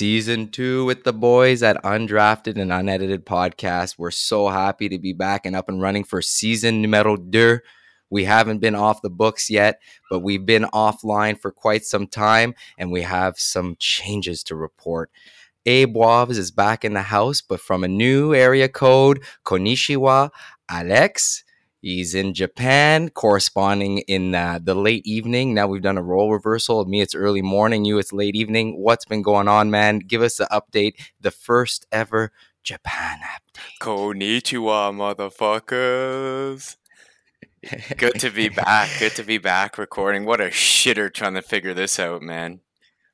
Season two with the boys at Undrafted and Unedited Podcast. We're so happy to be back and up and running for season numero deux. We haven't been off the books yet, but we've been offline for quite some time and we have some changes to report. Abe Waves is back in the house, but from a new area code, Konnichiwa, Alex. He's in Japan, corresponding in uh, the late evening. Now we've done a role reversal. Me, it's early morning. You, it's late evening. What's been going on, man? Give us the update. The first ever Japan update. Konnichiwa, motherfuckers. Good to be back. Good to be back recording. What a shitter trying to figure this out, man.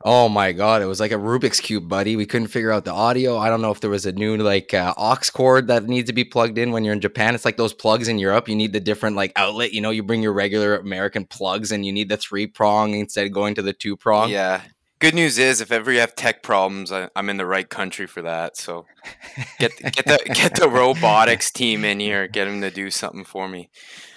Oh my god, it was like a Rubik's cube, buddy. We couldn't figure out the audio. I don't know if there was a new like uh, aux cord that needs to be plugged in when you're in Japan. It's like those plugs in Europe. You need the different like outlet. You know, you bring your regular American plugs, and you need the three prong instead of going to the two prong. Yeah. Good news is, if ever you have tech problems, I, I'm in the right country for that. So get get the get the robotics team in here, get them to do something for me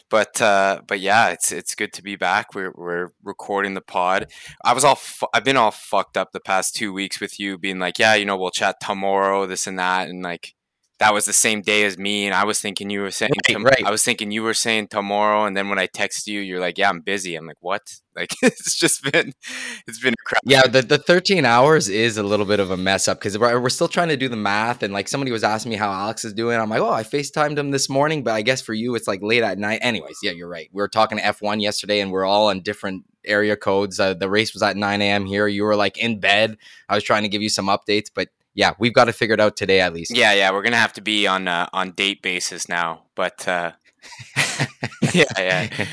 but uh, but yeah, it's it's good to be back. We're we're recording the pod. I was all fu- I've been all fucked up the past two weeks with you being like, yeah, you know, we'll chat tomorrow, this and that, and like that was the same day as me, and I was thinking you were saying Right, tom- right. I was thinking you were saying tomorrow, and then when I text you, you're like, yeah, I'm busy. I'm like, what? Like it's just been it's been a crap. Yeah, the, the 13 hours is a little bit of a mess up because we're, we're still trying to do the math. And like somebody was asking me how Alex is doing. I'm like, oh, I FaceTimed him this morning, but I guess for you, it's like late at night. Anyways, yeah, you're right. We were talking to F1 yesterday and we're all on different area codes. Uh, the race was at 9 a.m. here. You were like in bed. I was trying to give you some updates, but yeah, we've got to figure it out today at least. Yeah, yeah, we're gonna have to be on uh, on date basis now, but uh, yeah, yeah,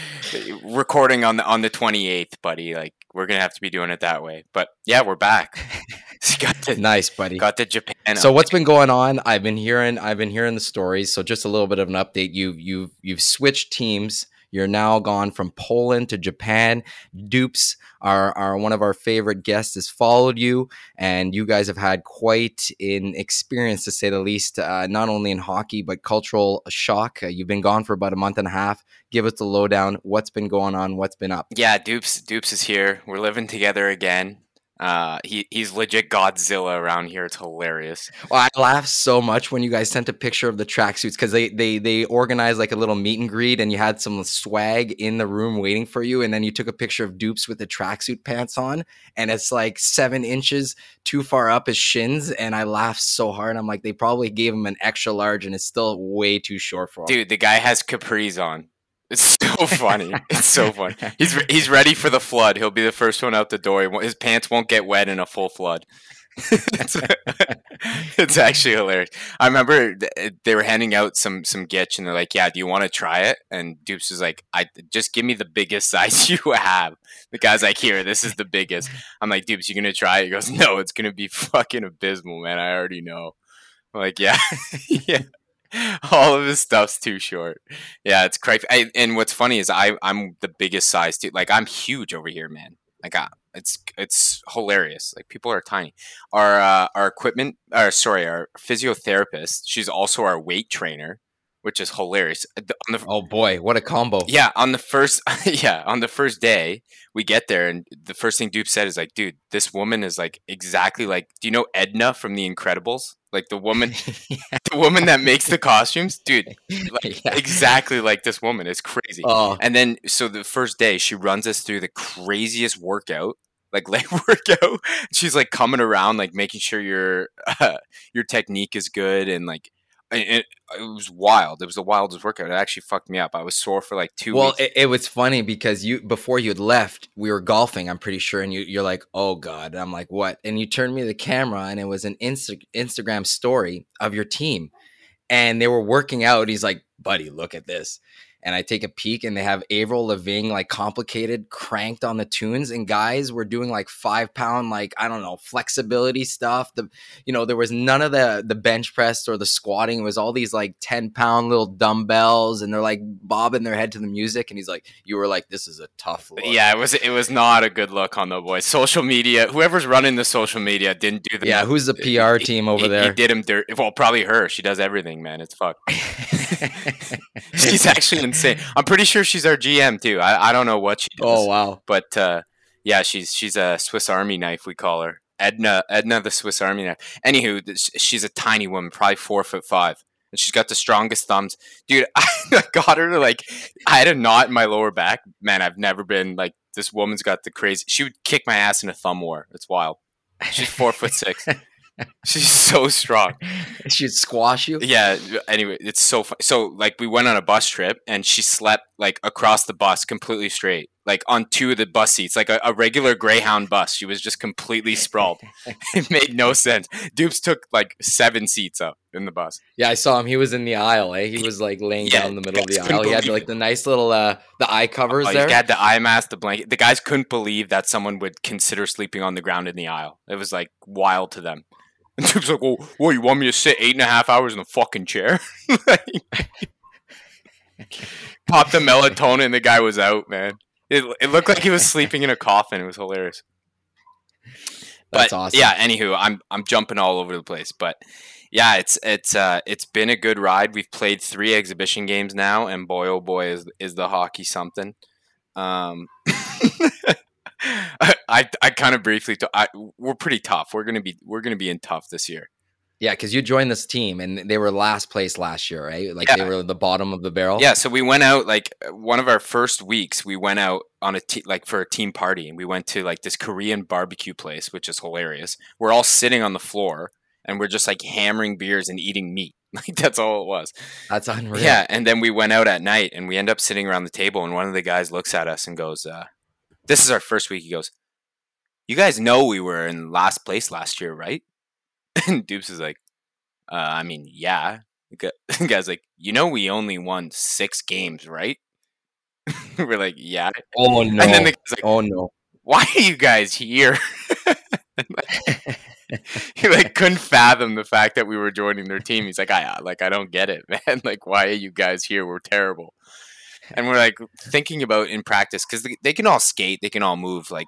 recording on the on the twenty eighth, buddy. Like we're gonna have to be doing it that way. But yeah, we're back. got the nice, buddy. got the Japan. so what's been going on i've been hearing i've been hearing the stories so just a little bit of an update you've you've you've switched teams you're now gone from poland to japan. Dupes are, are one of our favorite guests has followed you and you guys have had quite an experience to say the least uh, not only in hockey but cultural shock. Uh, you've been gone for about a month and a half. Give us the lowdown. What's been going on? What's been up? Yeah, Dupes Dupes is here. We're living together again. Uh, he he's legit Godzilla around here. It's hilarious. Well, I laughed so much when you guys sent a picture of the tracksuits because they they they organized like a little meet and greet, and you had some swag in the room waiting for you, and then you took a picture of Dupes with the tracksuit pants on, and it's like seven inches too far up his shins, and I laughed so hard. I'm like, they probably gave him an extra large, and it's still way too short for him. Dude, the guy has capris on. It's so funny. it's so funny. He's re- he's ready for the flood. He'll be the first one out the door. His pants won't get wet in a full flood. it's, it's actually hilarious. I remember th- they were handing out some some gitch, and they're like, "Yeah, do you want to try it?" And Dupes was like, "I just give me the biggest size you have." The guy's like, "Here, this is the biggest." I'm like, "Dupes, you gonna try it?" He goes, "No, it's gonna be fucking abysmal, man. I already know." I'm like, "Yeah, yeah." All of his stuff's too short. Yeah, it's crazy. And what's funny is I I'm the biggest size too. Like I'm huge over here, man. Like I, it's it's hilarious. Like people are tiny. Our uh, our equipment, or sorry, our physiotherapist. She's also our weight trainer, which is hilarious. Uh, the- Oh boy, what a combo! yeah, on the first yeah on the first day we get there, and the first thing Dupe said is like, "Dude, this woman is like exactly like. Do you know Edna from The Incredibles? Like the woman, the woman that makes the costumes, dude. Like, Yeah. Exactly like this woman. It's crazy. Oh, And then, so the first day, she runs us through the craziest workout, like leg workout. She's like coming around, like making sure your uh, your technique is good, and like it, it, was wild. It was the wildest workout. It actually fucked me up. I was sore for like two well, weeks. it, it was funny because you before you had left, we were golfing. I'm pretty sure, and you, you're like, "Oh God!" And I'm like, "What?" And you turned me the camera, and it was an Insta- Instagram story of your team, and they were working out. He's like, "Buddy, look at this." And I take a peek, and they have Avril Lavigne like complicated cranked on the tunes, and guys were doing like five pound like I don't know flexibility stuff. The you know there was none of the the bench press or the squatting. It was all these like ten pound little dumbbells, and they're like bobbing their head to the music. And he's like, "You were like, this is a tough look." yeah, it was it was not a good look on the boys. Social media, whoever's running the social media didn't do the yeah. Who's the PR team over he, there? He did him dirt. Well, probably her. She does everything, man. It's fucked. she's actually insane. I'm pretty sure she's our GM too. I, I don't know what she does. oh wow. but uh, Yeah, she's she's a Swiss Army knife. We call her Edna. Edna, the Swiss Army knife. Anywho, she's a tiny woman, probably four foot five, and she's got the strongest thumbs. Dude, I got her to like. I had a knot in my lower back. Man, I've never been like this. Woman's got the crazy. She would kick my ass in a thumb war. It's wild. She's four foot six. She's so strong. She'd squash you. Yeah. Anyway, it's so fun. So like we went on a bus trip and she slept like across the bus completely straight, like on two of the bus seats, like a, a regular Greyhound bus. She was just completely sprawled. it made no sense. Dupes took like seven seats up in the bus. Yeah, I saw him. He was in the aisle. Eh? He was like laying Yeah, down in the middle of the aisle. He had like the nice little uh the eye covers Oh, there. he had the eye mask, the blanket. The guys couldn't believe that someone would consider sleeping on the ground in the aisle. It was like wild to them. And Dupes like, "Well, what? You want me to sit eight and a half hours in the fucking chair?" Popped the melatonin, and the guy was out. Man, it, it looked like he was sleeping in a coffin. It was hilarious. That's awesome. yeah, anywho, I'm I'm jumping all over the place, but yeah, it's it's uh it's been a good ride. We've played three exhibition games now, and boy oh boy is is the hockey something. Um, I I, kind of briefly t- I, we're pretty tough. We're gonna be we're gonna be in tough this year. Yeah, because you joined this team and they were last place last year, right? Like Yeah. they were the bottom of the barrel. Yeah, so we went out like one of our first weeks. We went out on a te- like for a team party, and we went to like this Korean barbecue place, which is hilarious. We're all sitting on the floor, and we're just like hammering beers and eating meat. Like that's all it was. That's unreal. Yeah, and then we went out at night, and we end up sitting around the table, and one of the guys looks at us and goes, uh, "This is our first week." He goes, "You guys know we were in last place last year, right?" And Dupes is like, uh, "I mean, yeah." The guy's like, "You know, we only won six games, right?" we're like, "Yeah." Oh no. And then the guy's like, oh no. "Why are you guys here?" he like couldn't fathom the fact that we were joining their team. He's like, I like I don't get it, man. Like, why are you guys here? We're terrible. And we're like thinking about in practice because they, can all skate, they can all move, like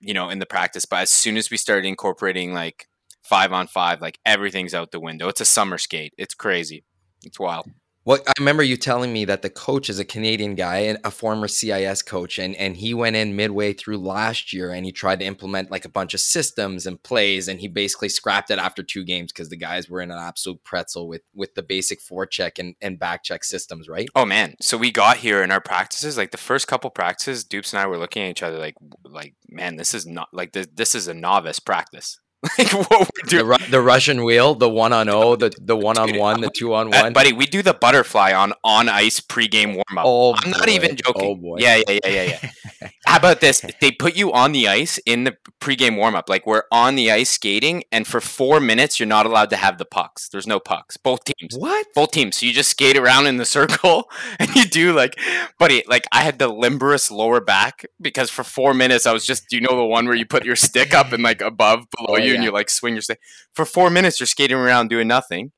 you know, in the practice. But as soon as we started incorporating like five on five, like everything's out the window. It's a summer skate. It's crazy. It's wild. Well, I remember you telling me that the coach is a Canadian guy and a former CIS coach, and and he went in midway through last year and he tried to implement like a bunch of systems and plays, and he basically scrapped it after two games because the guys were in an absolute pretzel with with the basic forecheck and and back check systems, right? Oh man! So we got here in our practices, like the first couple practices, Dupes and I were looking at each other like, like man, this is not like this. This is a novice practice. like what we're The. Ru- the Russian wheel, the one on O, the the one on one, the two on Uh, one. buddy, we do the butterfly on on ice pregame warm up. Oh, I'm not even joking. Oh, boy. Yeah, yeah, yeah, yeah, yeah. How about this? They put you on the ice in the pregame warm up. Like we're on the ice skating, and for four minutes, you're not allowed to have the pucks. There's no pucks. Both teams. What? Both teams. So you just skate around in the circle and you do like, buddy, like I had the limberest lower back because for four minutes I was just, you know, the one where you put your stick up and like above below Oh, you and yeah. you like swing your stick. For four minutes, you're skating around doing nothing.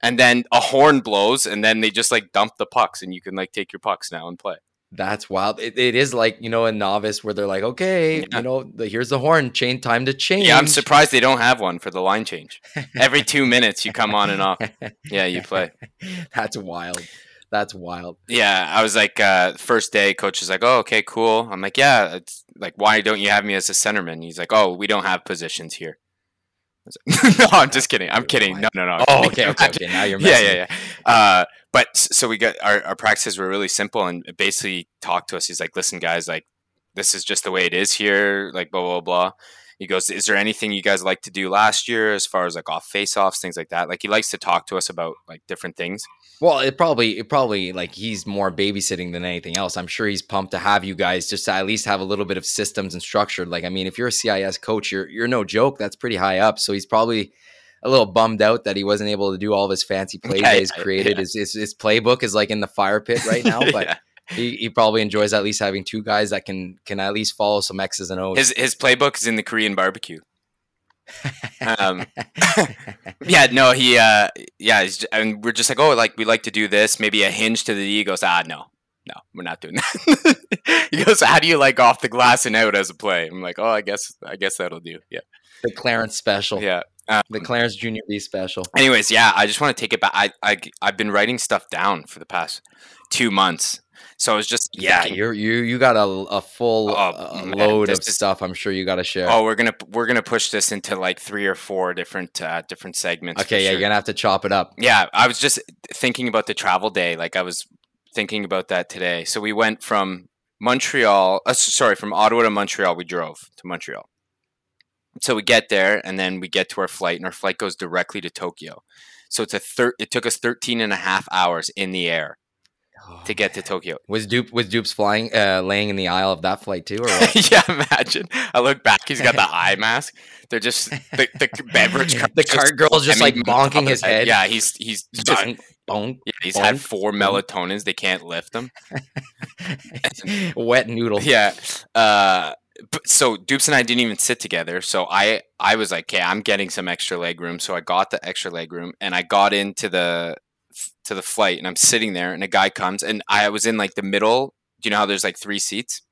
And then a horn blows and then they just like dump the pucks and you can like take your pucks now and play. That's wild. It, it is like you know a novice where they're like, okay, Yeah. you know, the, here's the horn, chain time to change. Yeah, I'm surprised they don't have one for the line change. Every two minutes you come on and off. Yeah, you play. That's wild. That's wild. Yeah, I was like, uh, first day, coach is like, oh, okay, cool. I'm like, yeah, it's like, why don't you have me as a centerman? He's like, oh, we don't have positions here. I was like, no, I'm just kidding. I'm kidding. No, no, no. Oh, okay, okay, okay. Now you're Yeah, yeah, yeah. Uh, but so we got our, our practices were really simple and basically talked to us. He's like, listen, guys, like, this is just the way it is here, like, blah, blah, blah. He goes, is there anything you guys like to do last year as far as like off face offs, things like that? Like, he likes to talk to us about like different things. Well, it probably it probably like he's more babysitting than anything else. I'm sure he's pumped to have you guys just to at least have a little bit of systems and structure. Like, I mean, if you're a CIS coach, you're you're no joke. That's pretty high up. So he's probably a little bummed out that he wasn't able to do all of his fancy plays Yeah, that he's created. yeah. His, his his playbook is like in the fire pit right now, but Yeah. He, he probably enjoys at least having two guys that can can at least follow some X's and O's. His his playbook is in the Korean barbecue. Um, yeah, no, he, uh, yeah, he's, we're just like, oh, like we like to do this, maybe a hinge to the D. He goes, ah, no, no, we're not doing that. he goes, how do you like off the glass and out as a play? I'm like, oh, I guess, I guess that'll do. Yeah, the Clarence special. yeah. Um, The Clarence Junior B special. anyways, yeah, I just want to take it back. I, I, I've been writing stuff down for the past two months. So I was just Yeah, you're you you got a, a full Oh, uh, load of is- stuff. I'm sure you got to share. oh, we're gonna we're gonna push this into like three or four different uh, different segments. okay, yeah, sure. you're gonna have to chop it up. Yeah, I was just thinking about the travel day. Like I was thinking about that today. So we went from Montreal, uh, sorry, from Ottawa to Montreal. We drove to Montreal. So we get there and then we get to our flight and our flight goes directly to Tokyo. So it's a thir- it took us 13 and a half hours in the air to get to Tokyo. Was Dupe was Dupe's flying uh, laying in the aisle of that flight too, or what? yeah, imagine. I look back, he's got the eye mask. They're just the, the beverage cart the cart girl's just like stemming on top bonking his head. Yeah, he's he's just Bonk, bonk. Yeah, he's had four boink. melatonins. They can't lift them. wet noodle. Yeah. Uh, but, so Dupes and I didn't even sit together. So I I was like, okay, I'm getting some extra leg room. So I got the extra leg room and I got into the to the flight and I'm sitting there and a guy comes and I was in like the middle. Do you know how there's like three seats?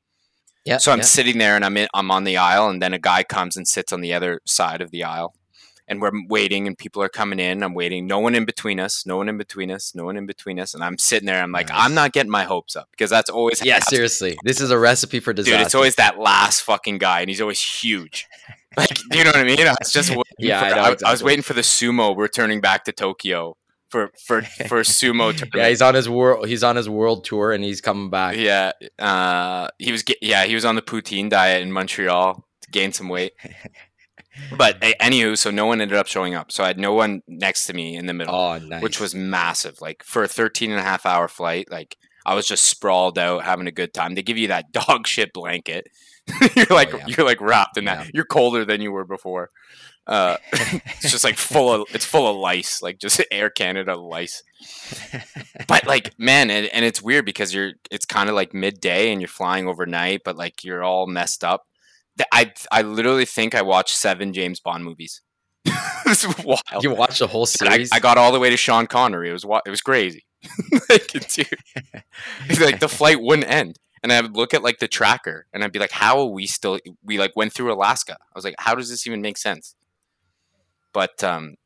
Yeah. So I'm yeah. sitting there and I'm in, I'm on the aisle and then a guy comes and sits on the other side of the aisle. And we're waiting and people are coming in. I'm waiting. No one in between us. No one in between us. No one in between us. And I'm sitting there. I'm like, Nice. I'm not getting my hopes up because that's always Yeah, happens. seriously, this is a recipe for disaster. Dude, it's always that last fucking guy, and he's always huge. Like, do you know what I mean? It's just waiting Yeah, I for- know I, I was waiting for the sumo returning back to Tokyo for for for sumo yeah, he's on his world. He's on his world tour, and he's coming back. Yeah, uh, he was. Yeah, he was on the poutine diet in Montreal to gain some weight. But anywho, so no one ended up showing up. So I had no one next to me in the middle, Oh, nice. which was massive. Like for a 13 and a half hour flight, like I was just sprawled out having a good time. They give you that dog shit blanket. you're like Oh, yeah. you're like wrapped in that. Yeah. You're colder than you were before. Uh, it's just like full of it's full of lice, like just Air Canada lice. But like man, and, and it's weird because you're it's kind of like midday and you're flying overnight, but like you're all messed up. I I literally think I watched seven James Bond movies. it's wild. you watched the whole And I, series. I got all the way to Sean Connery. It was it was crazy. like, dude, like the flight wouldn't end, and I would look at like the tracker, and I'd be like, "How are we still? We like went through Alaska. I was like, how does this even make sense?" But um,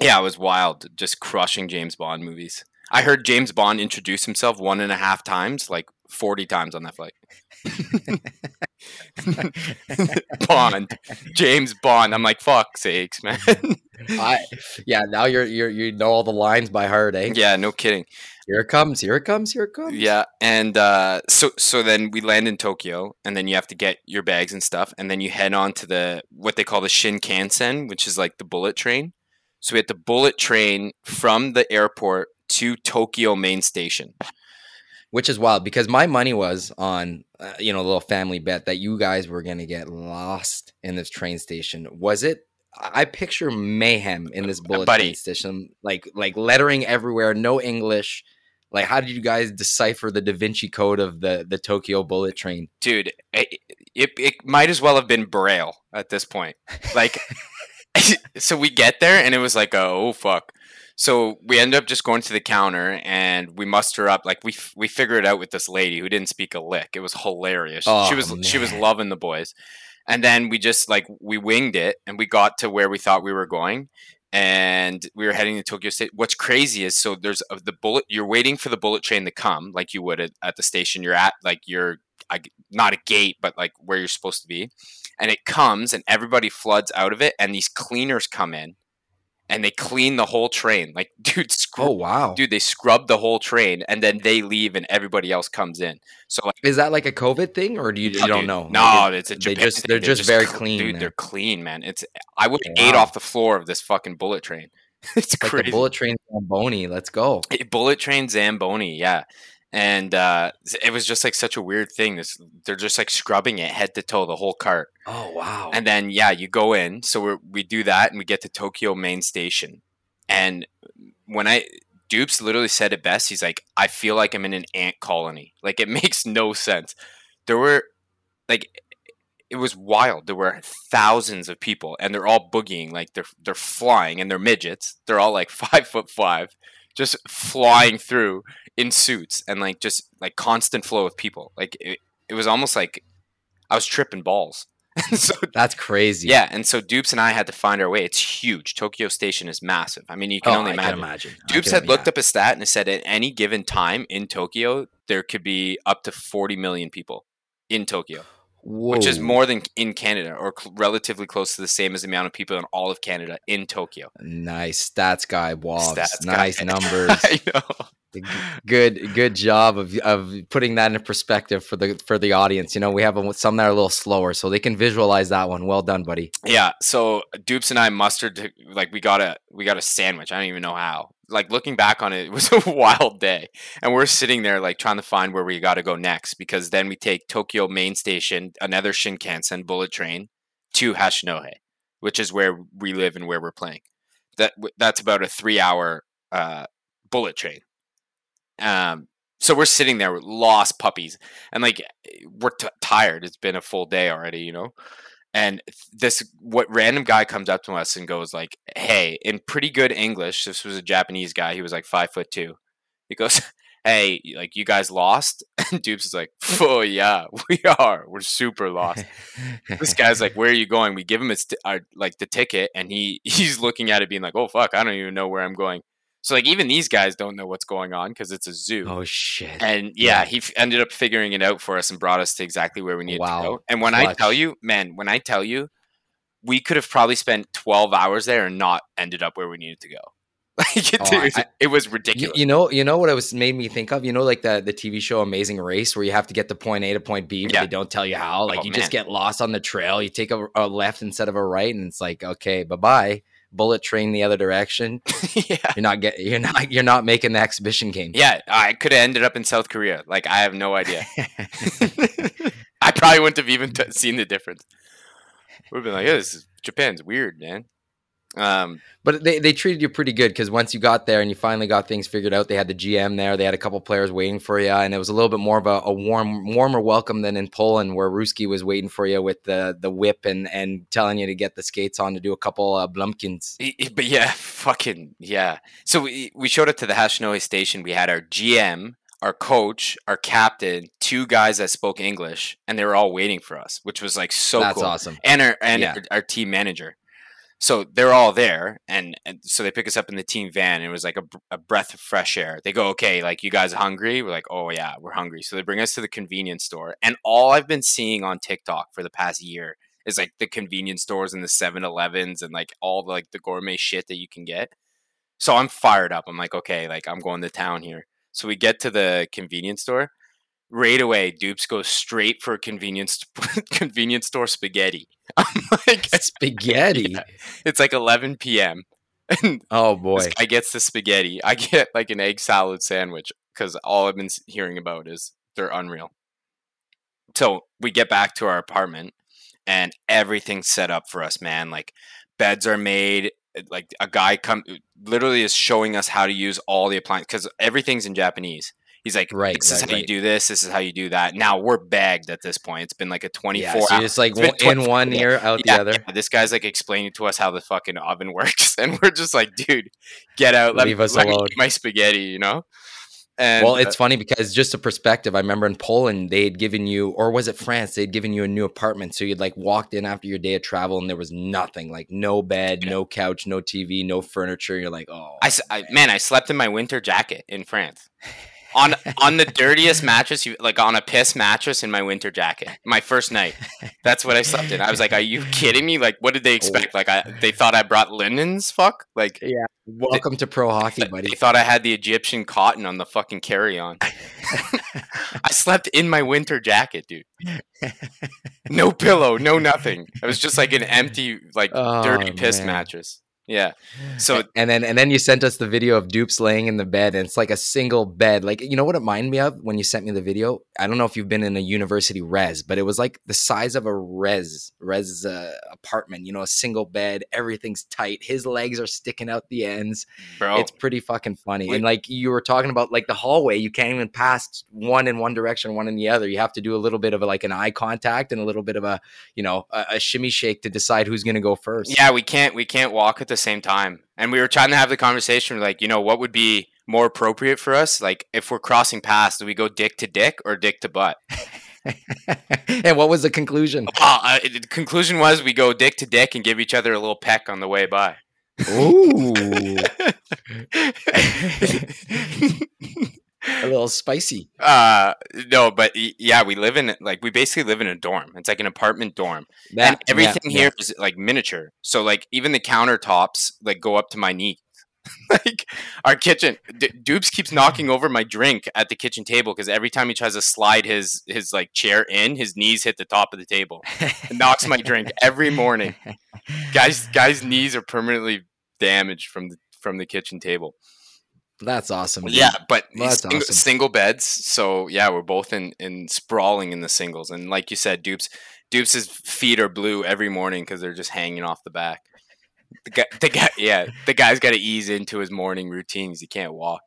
yeah, it was wild, just crushing James Bond movies. I heard James Bond introduce himself one and a half times, like forty times on that flight. Bond, James Bond. I'm like, fuck sakes, man. I, yeah, now you're you're you know all the lines by heart, eh? yeah, no kidding. Here it comes. Here it comes. Here it comes. Yeah, and uh, so so then we land in Tokyo, and then you have to get your bags and stuff, and then you head on to the what they call the Shinkansen, which is like the bullet train. So we had the bullet train from the airport to Tokyo main station. Which is wild because my money was on uh, you know a little family bet that you guys were gonna get lost in this train station. Was it? I I picture mayhem in this bullet buddy. train station, like like lettering everywhere, no English. Like, how did you guys decipher the Da Vinci Code of the the Tokyo bullet train? Dude, it, it, it might as well have been Braille at this point. Like, so we get there, and it was like, oh, fuck. So we end up just going to the counter and we muster up like we f- we figure it out with this lady who didn't speak a lick. It was hilarious. she Oh, was she was loving the boys. And then we just like we winged it and we got to where we thought we were going and we were heading to Tokyo State. What's crazy is so there's uh, the bullet you're waiting for the bullet train to come like you would at, at the station you're at like you're I, not a gate but like where you're supposed to be. And it comes and everybody floods out of it and these cleaners come in and they clean the whole train. Like, dude, scrub, Oh wow, dude, they scrub the whole train, and then they leave, and everybody else comes in. So, like, is that like a COVID thing, or do you, you no, don't dude, know? No, Like, it's a they Japan just thing. they're just very cl- clean, dude. They're clean, man. It's I would have ate off the floor of this fucking bullet train. it's like crazy. the bullet train Zamboni. Let's go. Bullet train Zamboni, yeah. And uh, it was just like such a weird thing. This they're just like scrubbing it head to toe, the whole cart. Oh wow. And then yeah, you go in. So we we do that, and we get to Tokyo main station. And when I Dupes literally said it best, he's like, "I feel like I'm in an ant colony. Like it makes no sense." There were like it was wild. There were thousands of people, and they're all boogieing like they're they're flying, and they're midgets. They're all like five foot five, just flying through in suits, and like just like constant flow of people. Like it, it was almost like I was tripping balls. so That's crazy. yeah, and so Dupes and I had to find our way. It's huge. Tokyo Station is massive. I mean, you can Oh, only I imagine. can imagine. Dupes had looked yeah. up a stat and it said at any given time in Tokyo, there could be up to 40 million people in Tokyo, which is more than in Canada or cl- relatively close to the same as the amount of people in all of Canada in Tokyo. Nice stats guy, Wobbs. Stats guy. nice numbers. I know. good, good job of of putting that in perspective for the for the audience. You know, we have a- some that are a little slower, so they can visualize that one. Well done, buddy. Yeah, so Dupes and I mustered to, like we got a we got a sandwich. I don't even know how. Like looking back on it, it was a wild day, and we're sitting there like trying to find where we got to go next because then we take Tokyo Main Station, another Shinkansen bullet train to Hachinohe, which is where we live and where we're playing. That that's about a three hour uh, bullet train. Um, so we're sitting there with lost puppies, and like we're t- tired. It's been a full day already, you know and this what random guy comes up to us and goes like hey in pretty good english this was a japanese guy he was like five foot two. He goes hey like you guys lost? And dupes is like oh yeah we are we're super lost. This guy's like where are you going? We give him his t- our, like the ticket and he he's looking at it being like oh fuck i don't even know where i'm going so like even these guys don't know what's going on because it's a zoo oh shit! and yeah, Yeah. he f- ended up figuring it out for us and brought us to exactly where we needed Wow. to go. And when I tell you, man, when I tell you, we could have probably spent 12 hours there and not ended up where we needed to go. Like, it, Oh, I- it, I- it was You, ridiculous. you know, you know what it was made me think of. You know, like the the TV show Amazing Race, where you have to get to point A to point B, but Yeah. they don't tell you how. Like Oh, you man. just get lost on the trail. You take a, a left instead of a right, and it's like, okay, bye bye. Bullet train the other direction. yeah. You're not get. You're not. You're not making the exhibition game. Yeah, I could have ended up in South Korea. Like, I have no idea. I probably wouldn't have even t- seen the difference. Would have been like, yeah, this is, Japan's weird, man. Um, But they, they treated you pretty good because once you got there and you finally got things figured out, they had the GM there. They had a couple players waiting for you, and it was a little bit more of a, a warm, warmer welcome than in Poland, where Ruski was waiting for you with the the whip and and telling you to get the skates on to do a couple uh, blumpkins. But yeah, fucking yeah. So we we showed up to the Hachinohe station. We had our GM, our coach, our captain, two guys that spoke English, and they were all waiting for us, which was like so That's cool. awesome. And our and Yeah. our, our team manager. So they're all there, and, and so they pick us up in the team van. And it was like a, a breath of fresh air. They go, "Okay, like you guys hungry?" We're like, "Oh yeah, we're hungry." So they bring us to the convenience store, and all I've been seeing on TikTok for the past year is like the convenience stores and the 7-Elevens and like all the, like the gourmet shit that you can get. So I'm fired up. I'm like, okay, like I'm going to town here. So we get to the convenience store. Right away, Dupes goes straight for a convenience convenience store spaghetti. I'm like, Spaghetti. Yeah. it's like 11 p.m. And Oh boy. I gets the spaghetti. I get like an egg salad sandwich because all I've been hearing about is they're unreal. So we get back to our apartment and everything's set up for us, man. Like beds are made. uh, Like a guy come literally is showing us how to use all the appliances because everything's in Japanese. He's like, Right, this is right, how you do this. This is how you do that. Now we're bagged at this point. It's been like a 24 Yeah, so hour you're like it's one- in one ear, out yeah, the other. yeah, this guy's like explaining to us how the fucking oven works, and we're just like, dude, get out, let, Leave me, us let alone. eat my spaghetti, you know. And well, uh, it's funny because just a perspective. I remember in Poland they had given you, or was it France? They'd given you a new apartment, so you'd like walked in after your day of travel, and there was nothing, like no bed, no couch, no TV, no furniture. You're like, oh, I, I- man, I slept in my winter jacket in France. On on the dirtiest mattress, you like on a piss mattress in my winter jacket. My first night, that's what I slept in. I was like, "Are you kidding me? Like, what did they oh. expect? Like, I they thought I brought linens? Fuck! Like, yeah. welcome to pro hockey, buddy. They thought I had the Egyptian cotton on the fucking carry on. I slept in my winter jacket, dude. No pillow, no nothing. It was just like an empty, like dirty Oh, piss man. mattress. Yeah. So and then and then you sent us the video of Dupes laying in the bed, and it's like a single bed. Like you know what it reminded me of when you sent me the video. I don't know if you've been in a university res, but it was like the size of a res res uh, apartment. You know, a single bed, everything's tight. His legs are sticking out the ends. bro, It's pretty fucking funny. Wait. And like you were talking about, like the hallway, you can't even pass one in one direction, one in the other. You have to do a little bit of a, like an eye contact and a little bit of a, you know, a, a shimmy shake to decide who's going to go first. yeah, we can't we can't walk at the same time. And we were trying to have the conversation like, you know, what would be more appropriate for us? Like if we're crossing paths, do we go dick to dick or dick to butt? and what was the conclusion? Uh, uh, the conclusion was we go dick to dick and give each other a little peck on the way by. Ooh, a little spicy. Uh, no, but yeah, we live in like we basically live in a dorm. It's like an apartment dorm, and everything yeah, here is like miniature. So like even the countertops like go up to my knee. like our kitchen, D- Dupes keeps knocking over my drink at the kitchen table because every time he tries to slide his his like chair in, his knees hit the top of the table. It knocks my drink every morning. Guys, guys' knees are permanently damaged from the from the kitchen table. That's awesome. dude. Yeah, but Well, single, awesome. single beds. So yeah, we're both in in sprawling in the singles, and like you said, Dupes Dupes' feet are blue every morning because they're just hanging off the back. The guy, the guy, yeah, the guy's got to ease into his morning routines. He can't walk.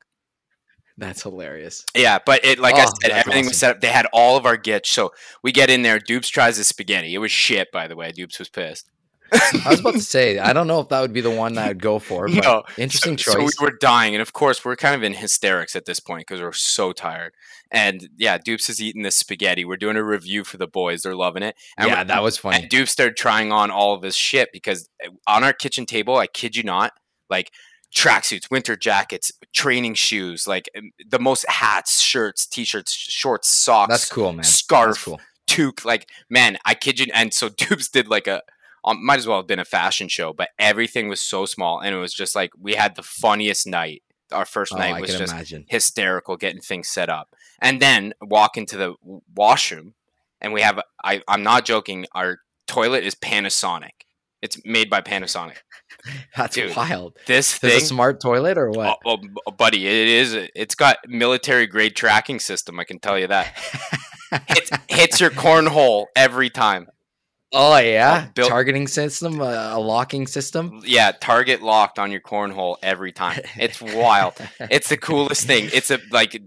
That's hilarious. Yeah, but it like I Oh, said, that's everything was set up. They had all of our gitch. So we get in there. Dupes tries the spaghetti. It was shit, by the way. Dupes was pissed. I was about to say, I don't know if that would be the one that I'd go for, but No, interesting so, choice. So we were dying, and of course, we're kind of in hysterics at this point because we're so tired. And yeah, Dupes is eating this spaghetti. We're doing a review for the boys; they're loving it. And yeah, that was funny. and. Dupes started trying on all of his shit because uh, on our kitchen table, I kid you not, like tracksuits, winter jackets, training shoes, like um, the most hats, shirts, t-shirts, shorts, socks, That's cool, man. scarf, That's cool. toque. Like, man, I kid you. And so Dupes did like a, um, might as well have been a fashion show, but everything was so small. And it was just like, we had the funniest night. Our first Oh, night I was just imagine. hysterical getting things set up. And then walk into the washroom and we have, I, I'm not joking, our toilet is Panasonic. It's made by Panasonic. That's dude, wild. This thing, it a smart toilet or oh, what? oh, b- buddy, it is. It's got military grade tracking system. I can tell you that. Hits, hits your cornhole every time. Oh yeah, built- targeting system, uh, a locking system. Yeah, target locked on your cornhole every time. It's wild. It's the coolest thing. It's a like,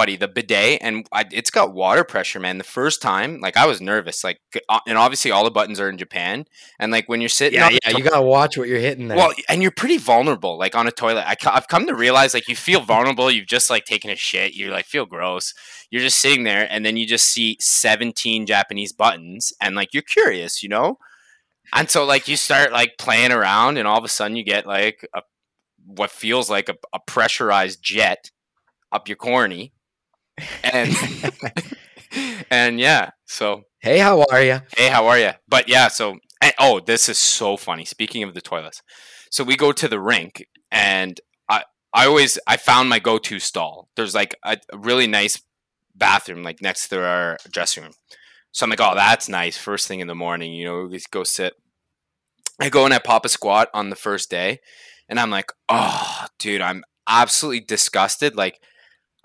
buddy, the bidet, and I, it's got water pressure, man. The first time, like, I was nervous, like, uh, and obviously all the buttons are in Japan, and like when you're sitting, Yeah, on yeah, to- you gotta watch what you're hitting there. well, and you're pretty vulnerable, like on a toilet. I, have come to realize, like, you feel vulnerable. You've just like taken a shit. You like feel gross. You're just sitting there, and then you just see 17 Japanese buttons, and like you're curious, you know. And so, like, you start like playing around, and all of a sudden, you get like a what feels like a, a pressurized jet up your corny, and and yeah, so hey, how are you? Hey, how are you? But yeah, so and, oh, this is so funny. Speaking of the toilets, so we go to the rink, and I I always I found my go to stall. There's like a, a really nice bathroom like next to our dressing room. So I'm like, oh, that's nice. First thing in the morning, you know, we just go sit. I go and I pop a squat on the first day, and I'm like, oh, dude, I'm absolutely disgusted. Like,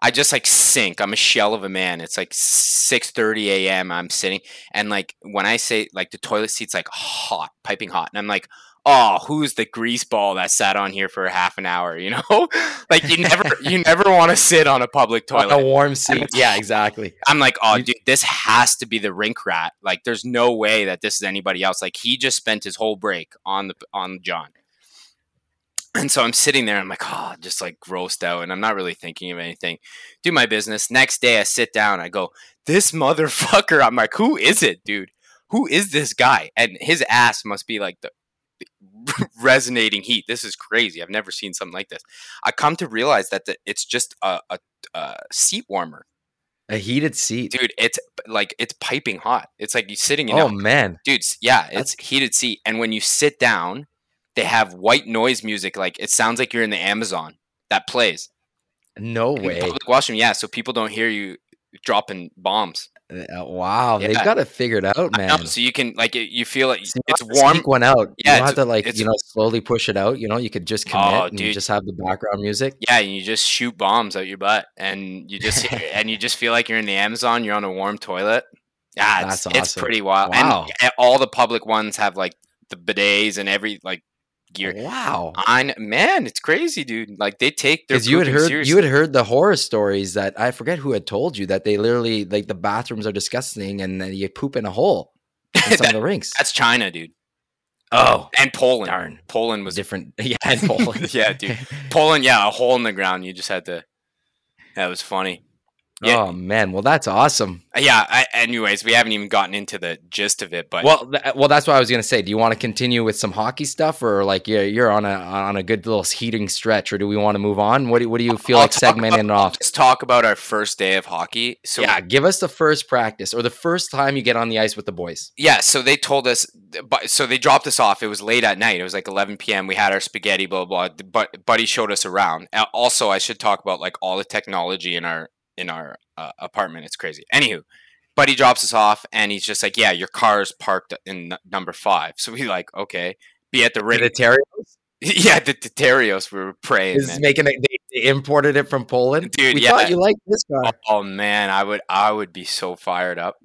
I just like sink. I'm a shell of a man. It's like 6:30 a.m. I'm sitting, and like when I say like the toilet seat's like hot, piping hot, and I'm like, oh, who's the grease ball that sat on here for half an hour? You know, like you never, you never want to sit on a public toilet. a warm seat. Yeah, exactly. I'm like, oh, dude, this has to be the rink rat. Like, there's no way that this is anybody else. Like, he just spent his whole break on the on John. And so I'm sitting there, I'm like, oh, just like grossed out, and I'm not really thinking of anything. Do my business. Next day, I sit down, I go, this motherfucker. I'm like, who is it, dude? Who is this guy? And his ass must be like the resonating heat. This is crazy. I've never seen something like this. I come to realize that the, it's just a, a, a seat warmer A heated seat. dude it's like it's piping hot it's like you're sitting in oh a man, dude yeah it's heated seat and when you sit down they have white noise music like it sounds like you're in the amazon that plays no in way. public washroom yeah so people don't hear you dropping bombs Uh, wow, they've Yeah. got it figured out, man. so you can like it, you feel it So you it's warm one out. Yeah, you don't have to like you know slowly push it out. You know, you could just commit Oh, and just have the background music. yeah and you just shoot bombs out your butt and you just and you just feel like you're in the amazon you're on a warm toilet yeah it's, That's it's pretty wild Wow. and all the public ones have like the bidets and every like gear Wow, kn- man, it's crazy, dude. Like they take their you had heard seriously. you had heard the horror stories that I forget who had told you that they literally like the bathrooms are disgusting and then you poop in a hole in some of the rinks. That's China, dude. oh, And Poland. Darn. Poland was different. Yeah, Poland. yeah, dude. Poland, yeah, a hole in the ground. You just had to. That was funny. Yeah. Oh man, well that's awesome. Yeah. I, anyways, we haven't even gotten into the gist of it, but Well, th- well, that's what I was gonna say. Do you want to continue with some hockey stuff, or like you're you're on a on a good little heating stretch, or do we want to move on? What do, what do you feel I'll like segmenting it about- off? Just talk about our first day of hockey. So yeah, give us the first practice or the first time you get on the ice with the boys. Yeah, so they told us, but so they dropped us off. It was late at night. It was like 11 p.m. We had our spaghetti, blah blah. blah. But Buddy showed us around. Uh, Also, I should talk about like all the technology in our in our uh, apartment. It's crazy. Anywho, Buddy drops us off, and he's just like, "Yeah, your car's parked in n- number five. So we like, okay, be at the The ring. Yeah, the, the. We were praying. is making it. They, they imported it from Poland. Dude, we yeah. thought you liked this car. Oh man, I would I would be so fired up.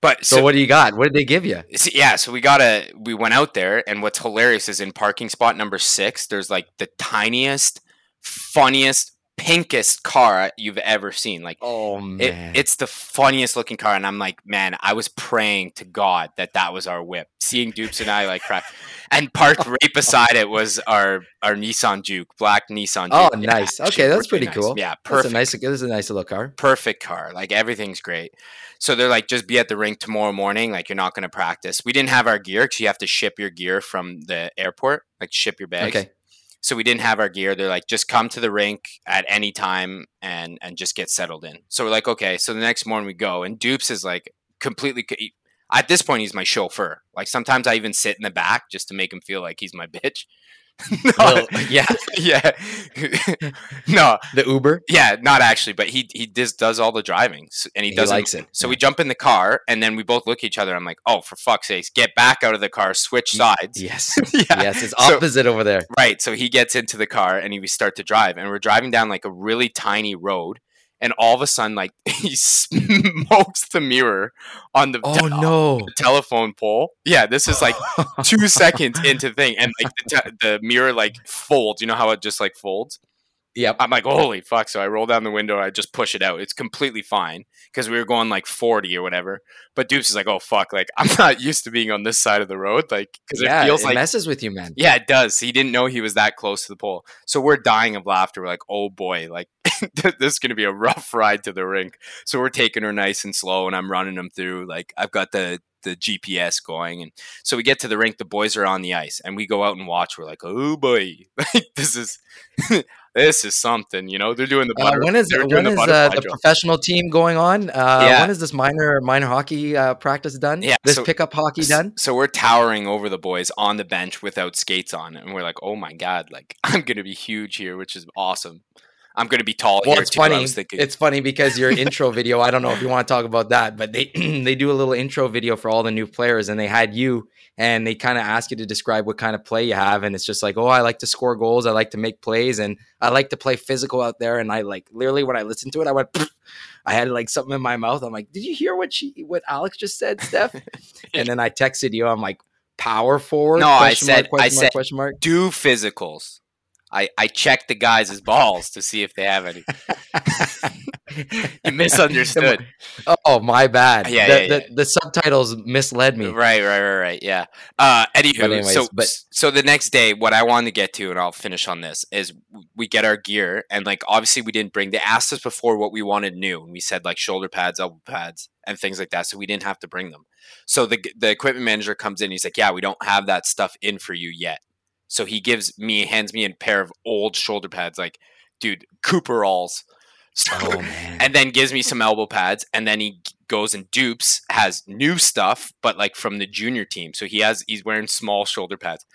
But So, what do you got? What did they give you? So, yeah, so we got a we went out there, and what's hilarious is in parking spot number six, there's like the tiniest, funniest, pinkest car you've ever seen. Like Oh it, man, it's the funniest looking car, and I'm like, man, I was praying to God that that was our whip. Seeing Dupes and I like crack, and parked right beside it was our our Nissan Juke, black Nissan. Oh, Juke. nice. actually Okay, that's pretty cool. Yeah, that's a perfect nice. This is a nice little car. perfect car. Like everything's great. So they're like, just be at the rink tomorrow morning. Like you're not going to practice. We didn't have our gear because you have to ship your gear from the airport, like ship your bags. Okay. So we didn't have our gear. They're like, just come to the rink at any time and and just get settled in. So we're like, okay. So the next morning we go, and Dupes is like completely. At this point, he's my chauffeur. Like sometimes I even sit in the back just to make him feel like he's my bitch. no, Well, yeah, yeah, no, the Uber. yeah, not actually, but he he just does all the driving, and he, He doesn't. likes it, So yeah. we jump in the car, and then we both look at each other. I'm like, "Oh, for fuck's sakes, get back out of the car, switch sides." Yes, yeah, yes, it's So- opposite over there. right. So he gets into the car, and we start to drive, and we're driving down like a really tiny road, and all of a sudden, like he smokes the mirror on the Oh te- no! the telephone pole. Yeah, this is like two seconds into thing, and like the, te- the mirror like folds. You know how it just like folds. Yep. I'm like, holy fuck. So I roll down the window I just push it out. It's completely fine because we were going like 40 or whatever. But Dupes is like, oh fuck. Like, I'm not used to being on this side of the road. Like, because Yeah, it feels it like, messes with you, man. yeah, it does. He didn't know he was that close to the pole. So we're dying of laughter. We're like, oh boy, like, this is going to be a rough ride to the rink. So we're taking her nice and slow and I'm running them through. Like, I've got the, the GPS going. And so we get to the rink, the boys are on the ice and we go out and watch. We're like, oh boy, like, this is. This is something, you know. They're doing the Uh, when is, when doing is uh, the professional team going on? Uh, Yeah. When is this minor minor hockey uh, practice done? Yeah, this so- pickup hockey done. So we're towering over the boys on the bench without skates on, and we're like, "Oh my god! Like I'm gonna be huge here, which is awesome. I'm gonna be tall Well, it's too." Funny. thinking, It's funny because your intro video. I don't know if you want to talk about that, but they they do a little intro video for all the new players, and they had you, and they kind of ask you to describe what kind of play you have, and it's just like, oh, I like to score goals, I like to make plays, and I like to play physical out there, and I like literally when I listened to it, I went. I had like something in my mouth. I'm like, did you hear what she, what Alex just said, Steph? and then I texted you. I'm like, power forward. No, I Question mark, said- I mark, said- question mark. do physicals. I I checked the guys' balls to see if they have any. You misunderstood. Oh, my bad. Yeah, the, yeah, the, the subtitles misled me. Right, right, right, right. Yeah. Uh, anywho, But anyways, so but- so the next day, what I wanted to get to, and I'll finish on this, is we get our gear, and like obviously we didn't bring. They asked us before what we wanted new, and we said like shoulder pads, elbow pads, and things like that, so we didn't have to bring them. So the the equipment manager comes in, he's like, "Yeah, we don't have that stuff in for you yet." So he gives me, hands me a pair of old shoulder pads, like, dude, Cooperalls. So, Oh and then gives me some elbow pads and then he goes and dupes has new stuff but like from the junior team. So he has he's wearing small shoulder pads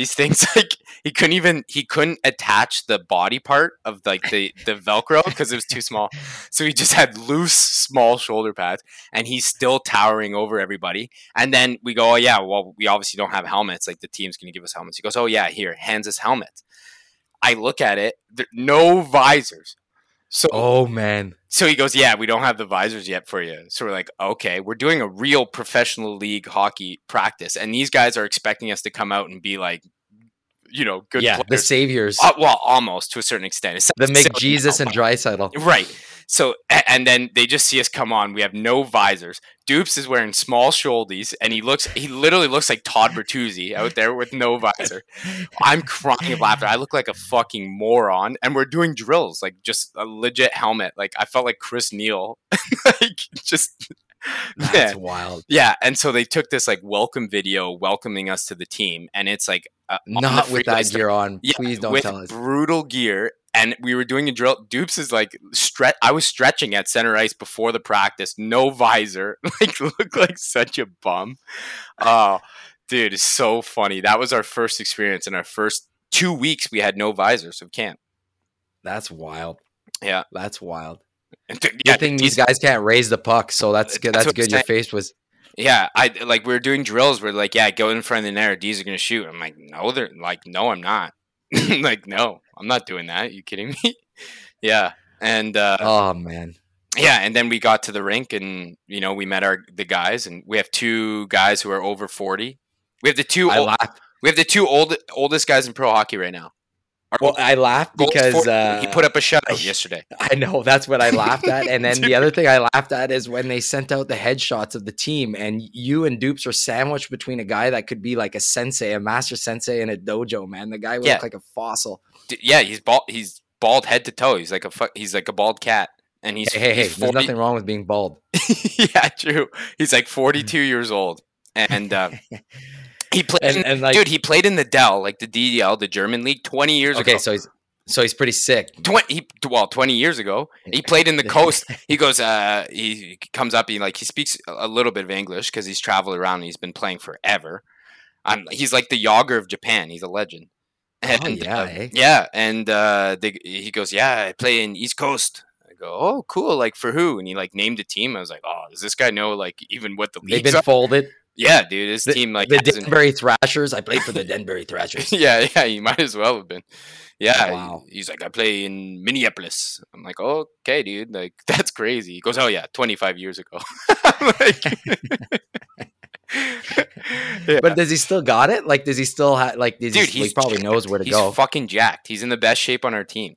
these things like he couldn't even he couldn't attach the body part of like the the velcro because it was too small. So he just had loose small shoulder pads and he's still towering over everybody. And then we go oh yeah well we obviously don't have helmets. Like the team's gonna give us helmets. He goes oh yeah here hands us helmets. I look at it no visors so oh man. so he goes, Yeah, we don't have the visors yet for you. So we're like, Okay, we're doing a real professional league hockey practice. And these guys are expecting us to come out and be like, you know, good yeah, the saviors, Uh, well, almost to a certain extent. It's the McJesus now, and Draisaitl. Right. So, and then they just see us come on. We have no visors. Dupes is wearing small shouldies, and he looks, he literally looks like Todd Bertuzzi out there with no visor. I'm crying of laughter. I look like a fucking moron, and we're doing drills, like just a legit helmet. Like I felt like Chris Neil, like just That's yeah, wild. yeah. And so they took this like welcome video welcoming us to the team, and it's like uh, Not with that gear on. yeah, Please don't with tell us. brutal gear. And we were doing a drill. Dupes is like stretch. I was stretching at center ice before the practice, no visor, like looked like such a bum. Oh, dude, it's so funny. That was our first experience. In our first two weeks, we had no visors of camp. That's wild. Yeah. That's wild. Th- Good thing these- these guys can't raise the puck, so that's good. That's That's, I'm good. Your saying. face was Yeah, I like we were doing drills. We're like, yeah, go in front of the net. D's are gonna shoot. I'm like, no, they're like, no, I'm not. like, no, I'm not doing that. you kidding me? yeah, and uh, oh man. yeah, and then we got to the rink, and you know, we met our the guys, and we have two guys who are over forty. We have the two. I Old, we have the two old oldest guys in pro hockey right now. Well, I laughed because 40. uh, he put up a shutout yesterday. I know that's what I laughed at, and then the other thing I laughed at is when they sent out the headshots of the team, and you and Dupes are sandwiched between a guy that could be like a sensei, a master sensei, in a dojo. Man, the guy would Yeah. look like a fossil. D- Yeah, he's bald. He's bald head to toe. He's like a fu- he's like a bald cat, and he's Hey, hey, hey! he's There's nothing wrong with being bald. yeah, true. He's like 42 years old, and uh, he played. And, in- and like, dude, he played in the Dell, like the DEL, the German league, 20 years okay, ago. so he's so he's pretty sick. 20, he, well, 20 years ago, he played in the coast. He goes, uh, he comes up, he like he speaks a little bit of English because he's traveled around. and He's been playing forever. Um, he's like the Jagr of Japan. He's a legend. Oh, yeah, uh, eh? yeah. And uh, they, he goes, yeah, I play in East Coast. I go, oh, cool. Like for who? And he like named a team. I was like, oh, does this guy know like even what the league is? They've been are? folded. Yeah, dude, his The, team like the Danbury Trashers. I played for the Danbury Trashers. yeah, yeah, you might as well have been. Yeah, oh, Wow. he's like, I play in Minneapolis. I'm like, oh, okay, dude, like that's crazy. He goes, oh yeah, 25 years ago. Like, Yeah. But does he still got it? Like, does he still have like? Does dude, he, he probably jacked. knows where to he's go. fucking jacked. He's in the best shape on our team.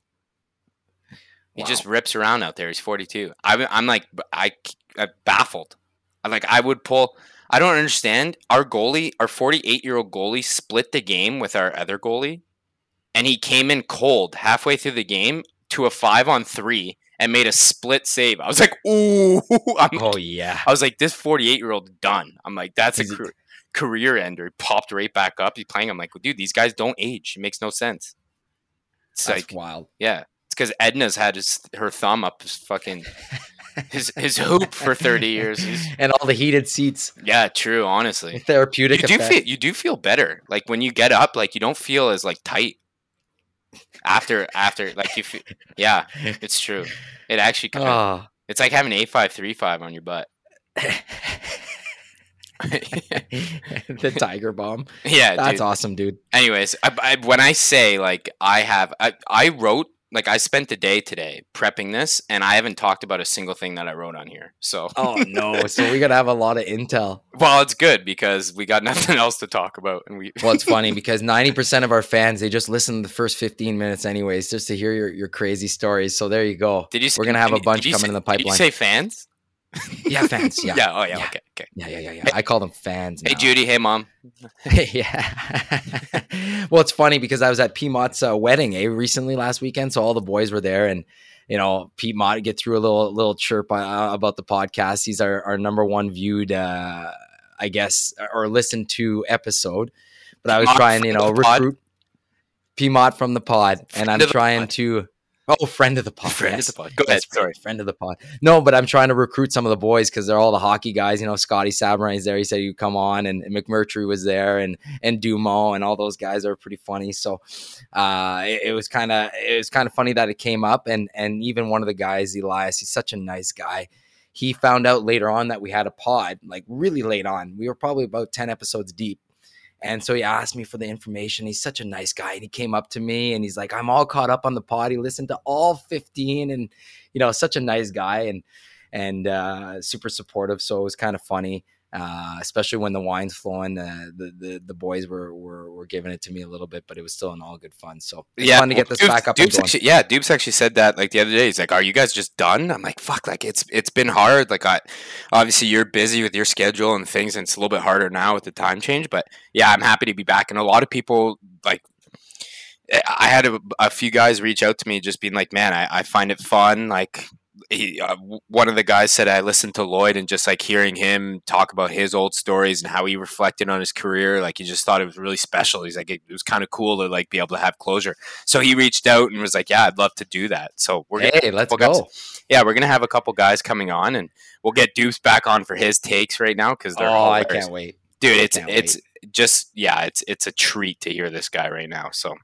He Wow. just rips around out there. He's 42. I'm, I'm like, I, am baffled. I'm like, I would pull. I don't understand. Our goalie, our 48 year old goalie, split the game with our other goalie, and he came in cold halfway through the game to a five on three and made a split save. I was like, ooh. I'm, oh yeah. I was like, this 48 year old done. I'm like, that's a He's- car- career ender. He popped right back up. He's playing. I'm like, dude, these guys don't age. It makes no sense. It's That's like, wild. yeah, it's because Edna's had his her thumb up his fucking his his hoop for 30 years. He's, and all the heated seats, yeah, true. Honestly, therapeutic you do effect. feel you do feel better. Like when you get up, like you don't feel as like tight after after like you feel. Yeah, it's true. It actually kind of, Oh. Ah. it's like having a five three five on your butt. the Tiger Balm. yeah, That's dude. awesome, dude. anyways I, I, when i say like i have I, I wrote like i spent the day today prepping this and i haven't talked about a single thing that i wrote on here so Oh no! So we gotta have a lot of intel. well it's good because we got nothing else to talk about and we Well, it's funny because ninety percent of our fans they just listen to the first fifteen minutes, anyways, just to hear your, your crazy stories. So there you go. did you We're gonna have a bunch coming say- in the pipeline. did you say fans Yeah, fans. Yeah, yeah oh yeah, Yeah. okay okay yeah, yeah, yeah. yeah. I call them fans. hey now. judy hey mom yeah. well, it's funny because I was at P Mott's uh, wedding eh, recently last weekend, so all the boys were there, and you know, Pete Mott get through a little little chirp uh, about the podcast. He's our, our number one viewed, uh, I guess, or listened to episode. But I was Mott trying, you know, recruit P Mott from the pod, and I'm trying pod. to. Oh, friend of the pod. friend yes. of the pod go ahead Yes, sorry friend of the pod. No, but I'm trying to recruit some of the boys because they're all the hockey guys. You know, Scotty Sabrin's there. He said he'd come on, and, and McMurtry was there, and and Dumo, and all those guys are pretty funny. So, uh, it, it was kind of it was kind of funny that it came up, and and even one of the guys, Elias, he's such a nice guy. He found out later on that we had a pod, like really late on. We were probably about ten episodes deep. And so he asked me for the information. He's such a nice guy. And he came up to me and he's like, I'm all caught up on the pod. He listened to all 15 and, you know, such a nice guy and, and uh, super supportive. So it was kind of funny. Uh, especially when the wine's flowing. Uh, the, the the boys were, were were giving it to me a little bit, but it was still an all good fun. So it's yeah, fun to get this Dupes- back up. Going. actually, yeah, Dupes actually said that like the other day. He's like, "Are you guys just done?" I'm like, "Fuck!" Like it's it's been hard. Like I, obviously you're busy with your schedule and things, and it's a little bit harder now with the time change. But yeah, I'm happy to be back. And a lot of people like. I had a, a few guys reach out to me, just being like, "Man, I, I find it fun. Like, he, uh, one of the guys said I listened to Lloyd and just like hearing him talk about his old stories and how he reflected on his career, like he just thought it was really special. He's like, it, was kind of cool to like be able to have closure. So he reached out and was like, yeah, I'd love to do that. So we're gonna, Hey, let's go. yeah, we're gonna have a couple guys coming on and we'll get Dupes back on for his takes right now because they're Oh, I can't wait. dude. I It's it's just yeah, it's it's a treat to hear this guy right now. So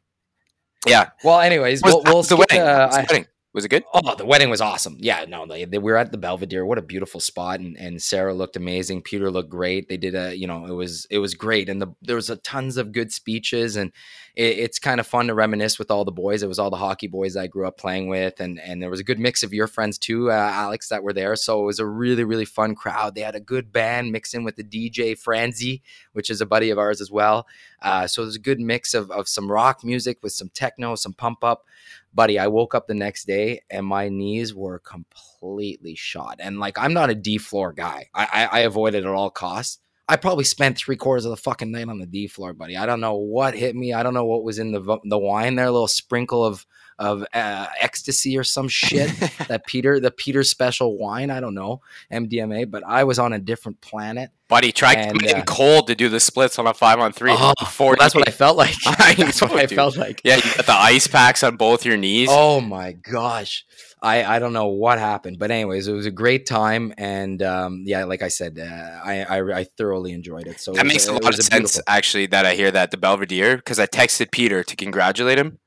yeah, Well, anyways, we'll, we'll was the skip, wedding? uh, the I- wedding? Was it good? Oh, the wedding was awesome. Yeah, no, they, they we were at the Belvedere. What a beautiful spot, and, and Sarah looked amazing. Peter looked great. They did a, you know, it was it was great, and the, there was a tons of good speeches, and it, it's kind of fun to reminisce with all the boys. It was all the hockey boys I grew up playing with, and and there was a good mix of your friends too, uh, Alex, that were there. So it was a really really fun crowd. They had a good band mixed in with the DJ Franzi, which is a buddy of ours as well. Uh, so there's a good mix of of some rock music with some techno, some pump up buddy, I woke up the next day and my knees were completely shot. And like, I'm not a D floor guy. I, I, I avoid it at all costs. I probably spent three quarters of the fucking night on the D floor, buddy. I don't know what hit me. I don't know what was in the the wine there. A little sprinkle of of uh, ecstasy or some shit. that Peter, the Peter special wine. I don't know MDMA, but I was on a different planet. Buddy, try And, uh, cold to do the splits on a five on three. Oh, well, that's what I felt like. I that's what I dude. felt like. Yeah, you got the ice packs on both your knees. Oh my gosh. I, I don't know what happened, but anyways, it was a great time, and um, yeah, like I said, uh, I, I I thoroughly enjoyed it. So that it was makes a lot of sense, beautiful- actually, that I hear that the Belvedere because I texted Peter to congratulate him,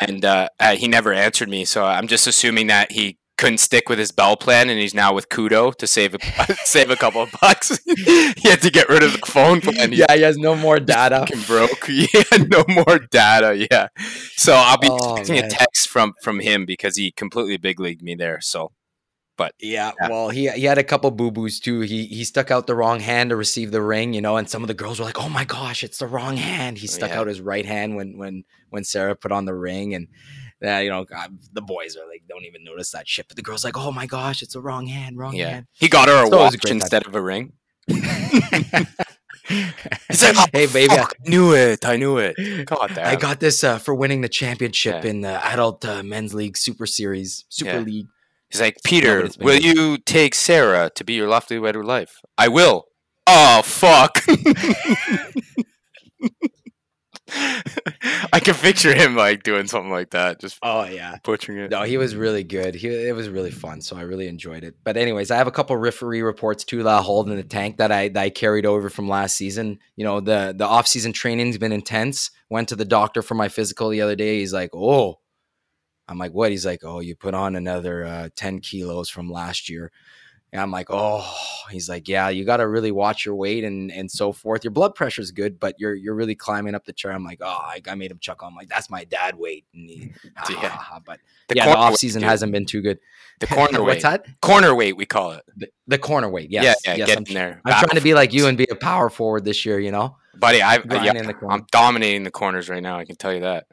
and uh, uh, he never answered me. So I'm just assuming that he couldn't stick with his Bell plan, and he's now with Koodo to save a save a couple of bucks. he had to get rid of the phone plan. Yeah, he has no more data. broke. Yeah, no more data. Yeah, so I'll be Oh, expecting a text from from him because he completely big leagued me there. So Yeah, Yeah. well, he he had a couple boo boos too. He he stuck out the wrong hand to receive the ring, you know, and some of the girls were like, "Oh my gosh, it's the wrong hand." He stuck Yeah. out his right hand when when when Sarah put on the ring, and uh, you know, God, the boys are like, don't even notice that shit, but the girls like, "Oh my gosh, it's the wrong hand, wrong yeah, hand." he got her a So a watch time. instead of a ring. He's like, "Oh, "Hey baby, I- fuck, I knew it. I knew it. God damn. I got this uh, for winning the championship Yeah. in the adult uh, men's league super series, super Yeah. league." He's like, Peter, will good. you take Sarah to be your lovely wedded life? I will. Oh fuck. I can picture him like doing something like that, just Oh yeah. butchering it. No, he was really good. He, it was really fun, so I really enjoyed it. But anyways, I have a couple referee reports too that hold in the tank that I that I carried over from last season. You know, the the off season training's been intense. Went to the doctor for my physical the other day. He's like, "Oh," I'm like, "What?" He's like, "Oh, you put on another uh, ten kilos from last year." And I'm like, "Oh," he's like, "Yeah, you got to really watch your weight and and so forth. Your blood pressure's good, but you're you're really climbing up the chair." I'm like, "Oh," I, I made him chuckle. I'm like, "That's my dad weight." And he, ha, Yeah. but The yeah, the off season dude. hasn't been too good. the corner weight. That? Corner weight, we call it. The, the corner weight. Yes. yeah, yeah, yes. get I'm, in there. I'm trying to be like you and be a power forward this year. You know, buddy. I, grind yeah. I'm dominating the corners right now. I can tell you that.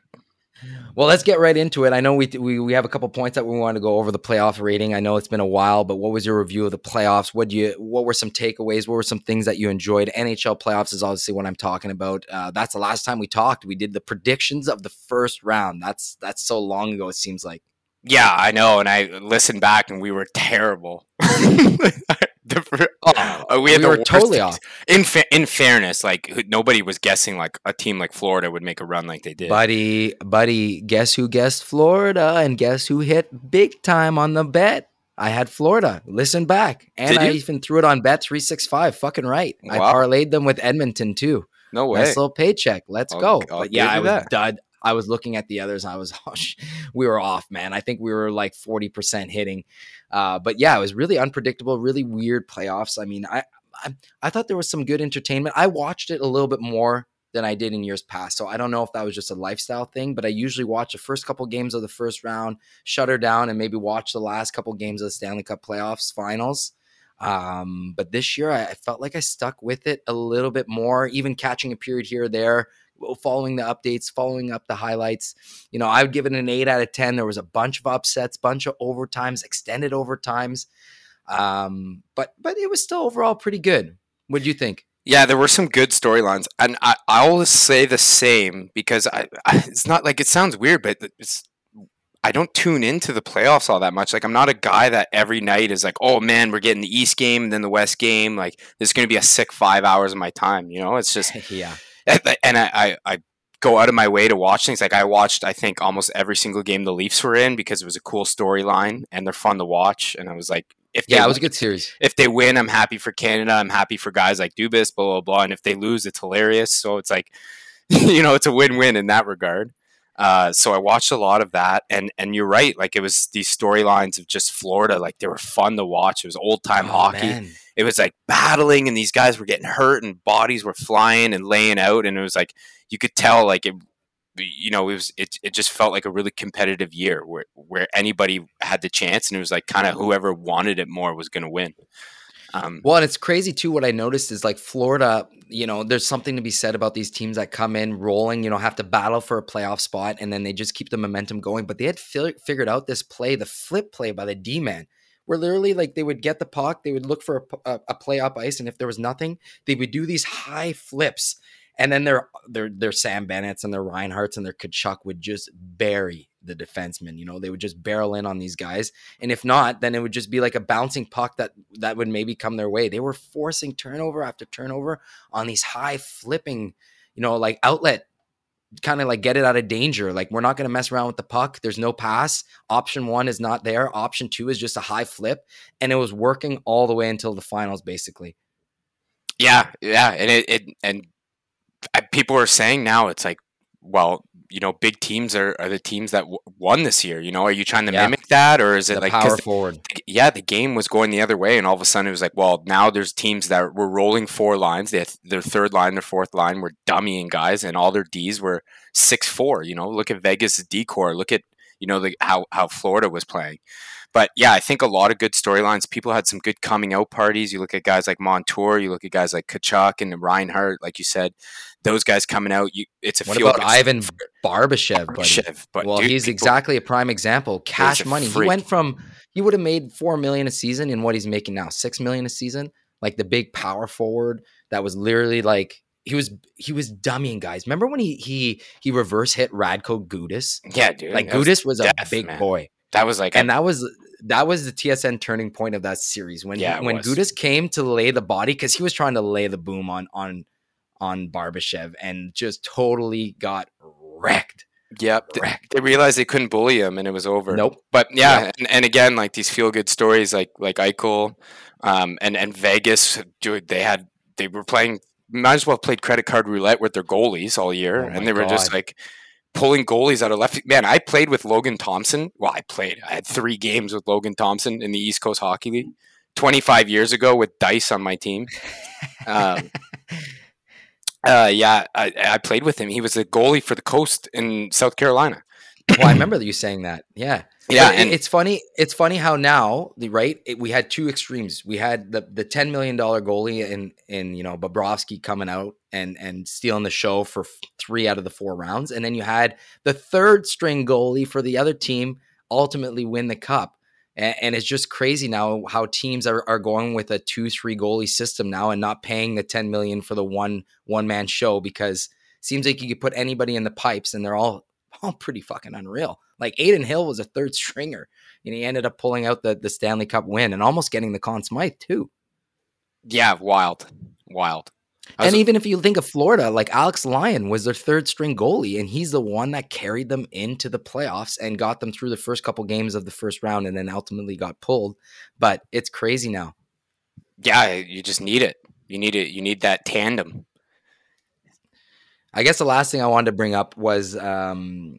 Well, let's get right into it. I know we, we we have a couple points that we want to go over the playoff rating. I know it's been a while, but what was your review of the playoffs? What you what were some takeaways? What were some things that you enjoyed? NHL playoffs is obviously what I'm talking about. Uh, that's the last time we talked. We did the predictions of the first round. That's that's so long ago. It seems like. Yeah, I know. And I listened back, and we were terrible. The Oh, Uh, we had we the were totally off. In fa- in fairness, like nobody was guessing like a team like Florida would make a run like they did. Buddy, buddy, guess who guessed Florida and guess who hit big time on the bet? I had Florida. Listen back. And I even threw it on bet 365. Fucking right. I parlayed them with Edmonton too. no way. Nice little paycheck. Let's I'll- go. I'll but yeah, I was that. dud. I was looking at the others. I was, oh, we were off, man. I think we were like 40% hitting. Uh, but yeah, it was really unpredictable, really weird playoffs. I mean, I, I, I thought there was some good entertainment. I watched it a little bit more than I did in years past. So I don't know if that was just a lifestyle thing, but I usually watch the first couple games of the first round, shut her down, and maybe watch the last couple games of the Stanley Cup playoffs finals. Um, but this year, I, I felt like I stuck with it a little bit more, even catching a period here or there following the updates, following up the highlights. You know, I would give it an eight out of 10. There was a bunch of upsets, bunch of overtimes, extended overtimes. Um, but but it was still overall pretty good. What do you think? Yeah, there were some good storylines, and I, I always say the same because I, I, it's not like it sounds weird, but it's I don't tune into the playoffs all that much. Like I'm not a guy that every night is like, oh man, we're getting the East game and then the West game. Like there's going to be a sick five hours of my time. You know, it's just yeah. And I, I, I go out of my way to watch things. Like I watched, I think almost every single game the Leafs were in because it was a cool storyline and they're fun to watch. And I was like, if yeah, it was a good series. If they win, I'm happy for Canada. I'm happy for guys like Dubas, blah blah blah. And if they lose, it's hilarious. So it's like, you know, it's a win-win in that regard. Uh, so I watched a lot of that, and and you're right. Like it was these storylines of just Florida. Like they were fun to watch. It was old time oh, hockey. Man. It was like battling, and these guys were getting hurt, and bodies were flying and laying out, and it was like you could tell like it you know, it was it, it just felt like a really competitive year where where anybody had the chance, and it was like kind of whoever wanted it more was going to win. Um, well, and it's crazy too. What I noticed is like Florida, you know, there's something to be said about these teams that come in rolling, you know, have to battle for a playoff spot, and then they just keep the momentum going. But they had fi- figured out this play, the flip play by the D man, where literally like they would get the puck, they would look for a, a, a play up ice, and if there was nothing, they would do these high flips and then their their their Sam Bennett's and their Reinharts and their Tkachuk would just bury the defenseman. You know, they would just barrel in on these guys, and if not, then it would just be like a bouncing puck that that would maybe come their way. They were forcing turnover after turnover on these high flipping, you know, like outlet kind of like get it out of danger. Like we're not going to mess around with the puck. There's no pass. Option one is not there. Option two is just a high flip, and it was working all the way until the finals, basically. Yeah, yeah, and it, it and people are saying now it's like, well, you know, big teams are, are the teams that w- won this year. You know, are you trying to yeah. mimic that, or is it the like power forward? The, yeah, the game was going the other way, and all of a sudden it was like, well, now there's teams that were rolling four lines. They their third line, their fourth line were dummying guys, and all their D's were six four. You know, look at Vegas' D corps. Look at you know the, how how Florida was playing. But yeah, I think a lot of good storylines. People had some good coming out parties. You look at guys like Montour, you look at guys like Tkachuk and Reinhart, like you said, those guys coming out. You, it's a what about Ivan Barbashev? Barbashev but well, dude, he's people, exactly a prime example. Cash money. He went from he would have made four million a season in what he's making now, six million a season. Like the big power forward that was literally like he was he was dummying guys. Remember when he he he reverse hit Radko Gudas? Yeah, dude. Like Gudas was, was death, a big man. boy. That was like, and a, that was that was the TSN turning point of that series when yeah, when Gudas came to lay the body because he was trying to lay the boom on on on Barbashev and just totally got wrecked. Yep. Wrecked. They realized they couldn't bully him and it was over. Nope. But yeah, and, and again, like these feel good stories like like Eichel, um, and and Vegas, dude, they had they were playing might as well played credit card roulette with their goalies all year, oh and they were God. just like pulling goalies out of left. Man, I played with Logan Thompson. Well, I played. I had three games with Logan Thompson in the East Coast Hockey League 25 years ago with Dice on my team. Um, uh, yeah, I, I played with him. He was a goalie for the Coast in South Carolina. Well, I remember you saying that. Yeah. Yeah, and it's funny. It's funny how now, the right? It, we had two extremes. We had the the ten million dollar goalie in in you know Bobrovsky coming out and and stealing the show for three out of the four rounds, and then you had the third string goalie for the other team ultimately win the cup. And, and it's just crazy now how teams are, are going with a two three goalie system now and not paying the ten million for the one one man show because seems like you could put anybody in the pipes and they're all all pretty fucking unreal. Like Adin Hill was a third stringer, and he ended up pulling out the the Stanley Cup win and almost getting the Conn Smythe too. Yeah, wild, wild. And even if you think of Florida, like Alex Lyon was their third string goalie, and he's the one that carried them into the playoffs and got them through the first couple games of the first round, and then ultimately got pulled. But it's crazy now. Yeah, you just need it. You need it. You need that tandem. I guess the last thing I wanted to bring up was um,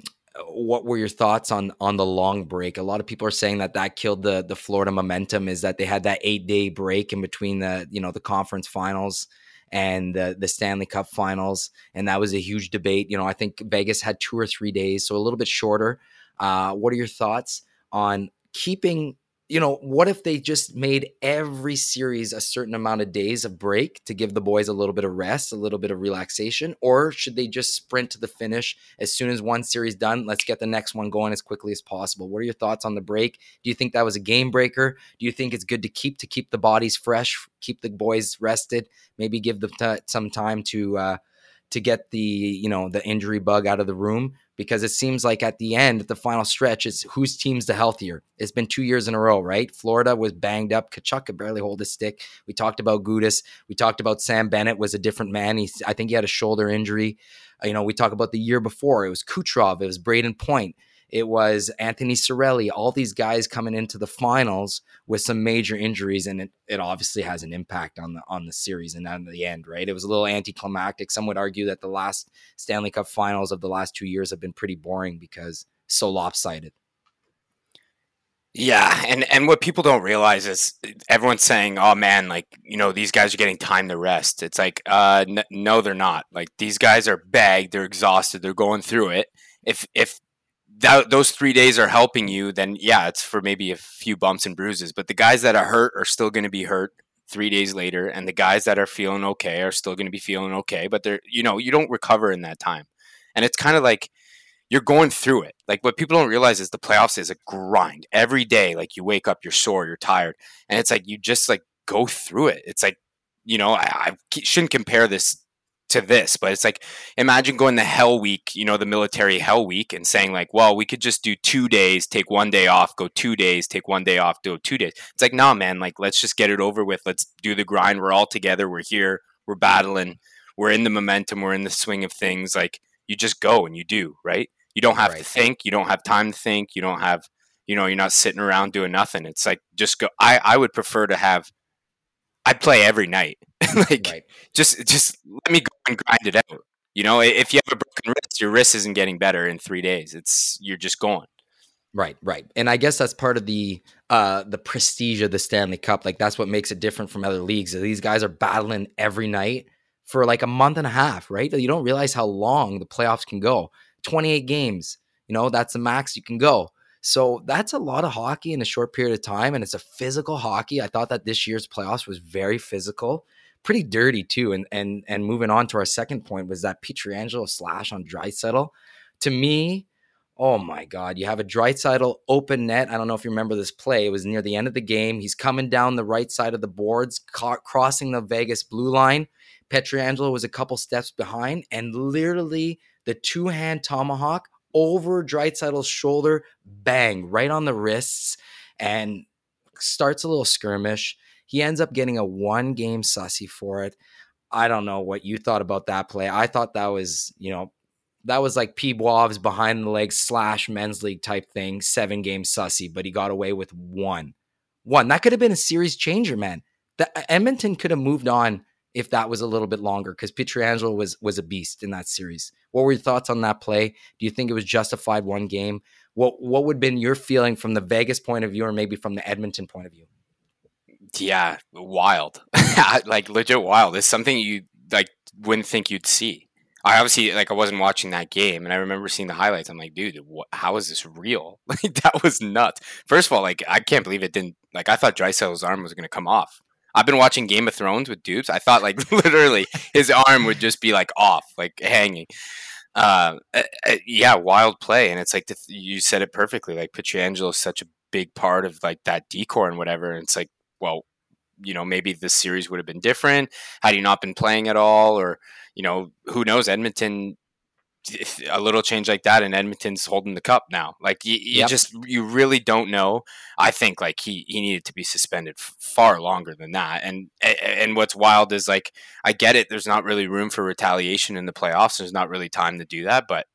what were your thoughts on on the long break? A lot of people are saying that that killed the the Florida momentum. Is that they had that eight day break in between the you know the conference finals and the the Stanley Cup finals, and that was a huge debate. You know, I think Vegas had two or three days, so a little bit shorter. Uh, what are your thoughts on keeping you know, what if they just made every series a certain amount of days of break to give the boys a little bit of rest, a little bit of relaxation? Or should they just sprint to the finish as soon as one series done? Let's get the next one going as quickly as possible. What are your thoughts on the break? Do you think that was a game breaker? Do you think it's good to keep to keep the bodies fresh, keep the boys rested, maybe give them t- some time to uh, to get the you know the injury bug out of the room because it seems like at the end, at the final stretch, it's whose team's the healthier. It's been two years in a row, right? Florida was banged up. Tkachuk could barely hold a stick. We talked about Gudas. We talked about Sam Bennett was a different man. He, I think he had a shoulder injury. You know, we talk about the year before. It was Kucherov. It was Brayden Point. It was Anthony Cirelli, all these guys coming into the finals with some major injuries, and it, it obviously has an impact on the on the series and on the end, right? It was a little anticlimactic. Some would argue that the last Stanley Cup finals of the last two years have been pretty boring because so lopsided. Yeah, and and what people don't realize is everyone's saying, "Oh man, like you know these guys are getting time to rest." It's like, uh, n- no, they're not. Like these guys are bagged, they're exhausted, they're going through it. If if that, those three days are helping you, then yeah, it's for maybe a few bumps and bruises. But the guys that are hurt are still going to be hurt three days later, and the guys that are feeling okay are still going to be feeling okay. But they're, you know, you don't recover in that time, and it's kind of like you're going through it. Like what people don't realize is the playoffs is a grind every day. Like you wake up, you're sore, you're tired, and it's like you just like go through it. It's like you know, I, I shouldn't compare this to this, but it's like imagine going the hell week, you know, the military hell week and saying like, well, we could just do two days, take one day off, go two days, take one day off, do two days. It's like, nah, man, like let's just get it over with. Let's do the grind. We're all together. We're here. We're battling. We're in the momentum. We're in the swing of things. Like you just go and you do, right? You don't have right. to think. You don't have time to think. You don't have, you know, you're not sitting around doing nothing. It's like just go. I I would prefer to have. I'd play every night. like right. just just let me go and grind it out. You know, if you have a broken wrist, your wrist isn't getting better in three days. It's you're just gone. Right, right. And I guess that's part of the uh the prestige of the Stanley Cup. Like that's what makes it different from other leagues. These guys are battling every night for like a month and a half, right? You don't realize how long the playoffs can go. 28 games, you know, that's the max you can go. So that's a lot of hockey in a short period of time and it's a physical hockey. I thought that this year's playoffs was very physical pretty dirty too. And and and moving on to our second point was that Pietrangelo slash on Draisaitl. To me, oh my God, you have a Draisaitl open net. I don't know if you remember this play. It was near the end of the game. He's coming down the right side of the boards, ca- crossing the Vegas blue line. Pietrangelo was a couple steps behind, and literally the two hand tomahawk over Draisaitl's shoulder, bang, right on the wrists, and starts a little skirmish. He ends up getting a one game sussy for it. I don't know what you thought about that play. I thought that was, you know, that was like P. Boiv's behind the legs slash men's league type thing, seven game sussy, but he got away with one. One. That could have been a series changer, man. The, uh, Edmonton could have moved on if that was a little bit longer because Pietrangelo was was a beast in that series. What were your thoughts on that play? Do you think it was justified one game? What what would have been your feeling from the Vegas point of view or maybe from the Edmonton point of view? Yeah, wild, like legit wild. It's something you like wouldn't think you'd see. I obviously like I wasn't watching that game, and I remember seeing the highlights. I'm like, dude, what, how is this real? Like that was nuts. First of all, like I can't believe it didn't. Like I thought Draisaitl's arm was to come off. I've been watching Game of Thrones with dudes. I thought like literally his arm would just be like off, like hanging. Uh, uh, yeah, wild play, and it's like the, you said it perfectly. Like Pietrangelo is such a big part of like that D corps and whatever. And it's like well, you know, maybe this series would have been different had he not been playing at all, or you know, who knows? Edmonton, a little change like that, and Edmonton's holding the cup now. Like you, you yep. just you really don't know. I think like he he needed to be suspended far longer than that. And and what's wild is like I get it. There's not really room for retaliation in the playoffs. There's not really time to do that. But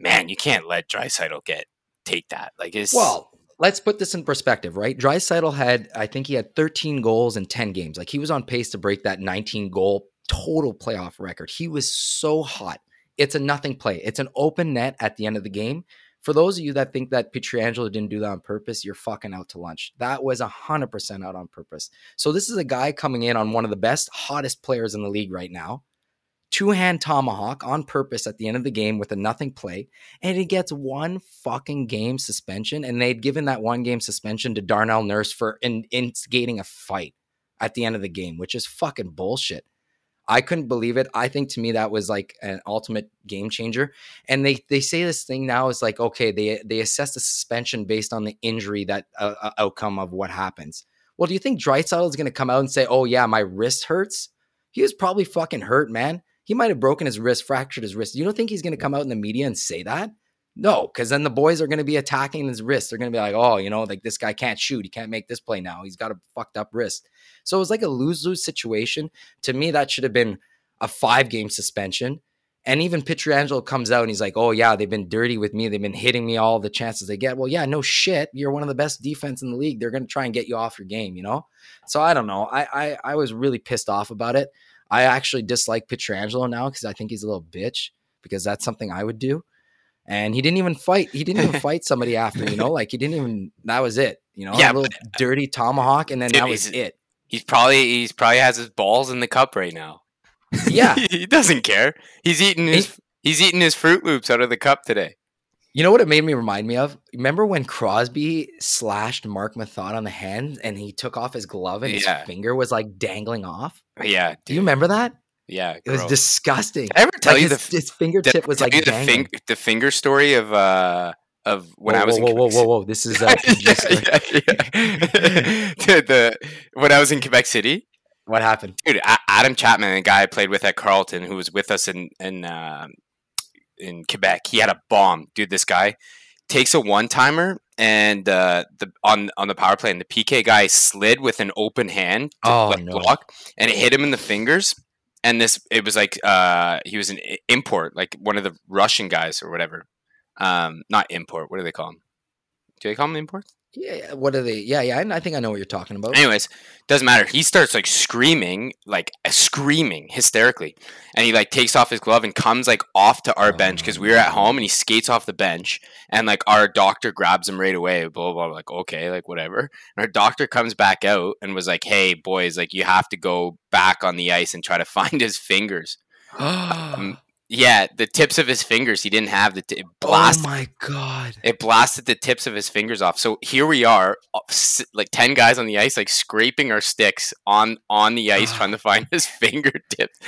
man, you can't let Draisaitl get take that. Like it's well let's put this in perspective, right? Draisaitl had, I think he had 13 goals in 10 games. Like he was on pace to break that 19 goal total playoff record. He was so hot. It's a nothing play. It's an open net at the end of the game. For those of you that think that Pietrangelo didn't do that on purpose, you're fucking out to lunch. That was 100% out on purpose. So this is a guy coming in on one of the best, hottest players in the league right now two hand tomahawk on purpose at the end of the game with a nothing play, and he gets one fucking game suspension. And they'd given that one game suspension to Darnell Nurse for in, instigating a fight at the end of the game, which is fucking bullshit. I couldn't believe it. I think to me that was like an ultimate game changer. And they they say this thing now is like okay, they they assess the suspension based on the injury that uh, uh outcome of what happens. Well, do you think Draisaitl is going to come out and say, "Oh yeah, my wrist hurts"? He was probably fucking hurt, man. He might have broken his wrist, fractured his wrist. You don't think he's going to come out in the media and say that? No, because then the boys are going to be attacking his wrist. They're going to be like, oh, you know, like this guy can't shoot. He can't make this play now. He's got a fucked up wrist. So it was like a lose lose situation. To me, that should have been a five game suspension. And even Pietrangelo comes out and he's like, oh, yeah, they've been dirty with me. They've been hitting me all the chances they get. Well, yeah, no shit. You're one of the best defense in the league. They're going to try and get you off your game, you know? So I don't know. I, I, I was really pissed off about it. I actually dislike Pietrangelo now because I think he's a little bitch because that's something I would do and he didn't even fight. He didn't even fight somebody after, you know, like he didn't even. That was it, you know. Yeah, a little but- uh, dirty tomahawk, and then Dude, that was he's- it. He's probably he's probably has his balls in the cup right now. Yeah, he doesn't care. He's eating his he's eating his Fruit Loops out of the cup today. You know what it made me remind me of? Remember when Crosby slashed Mark Methot on the hand, and he took off his glove, and Yeah. his finger was like dangling off? Yeah, Do you remember that? yeah. It was disgusting. Did I ever tell Like you his, the his fingertip was like you the, dangling. fing- the finger story of uh of when whoa, I was whoa, in whoa, whoa, Quebec whoa, Ci- whoa! This is uh, yeah, yeah, yeah. the, when I was in Quebec City, What happened? dude, Adam Chapman, the guy I played with at Carleton, who was with us in in uh, in Quebec, he had a bomb, dude. This guy takes a one timer and uh, the on on the power play, and the PK guy slid with an open hand to Oh, no. block, and it hit him in the fingers. And this, it was like uh, he was an import, like one of the Russian guys or whatever. Um, not import. What do they call him? Do they call him import? Yeah, what are they? Yeah, yeah. I, I think I know what you're talking about. Anyways, doesn't matter. He starts like screaming, like screaming hysterically, and he like takes off his glove and comes like off to our bench because we were at home, and he skates off the bench, and like our doctor grabs him right away. Blah blah. blah like okay, like whatever. And our doctor comes back out and was like, "Hey boys, like you have to go back on the ice and try to find his fingers." Um, yeah, the tips of his fingers. He didn't have the t- it oh my god! It blasted the tips of his fingers off. So here we are, uh, like ten guys on the ice, like scraping our sticks on on the ice, trying to find his fingertips.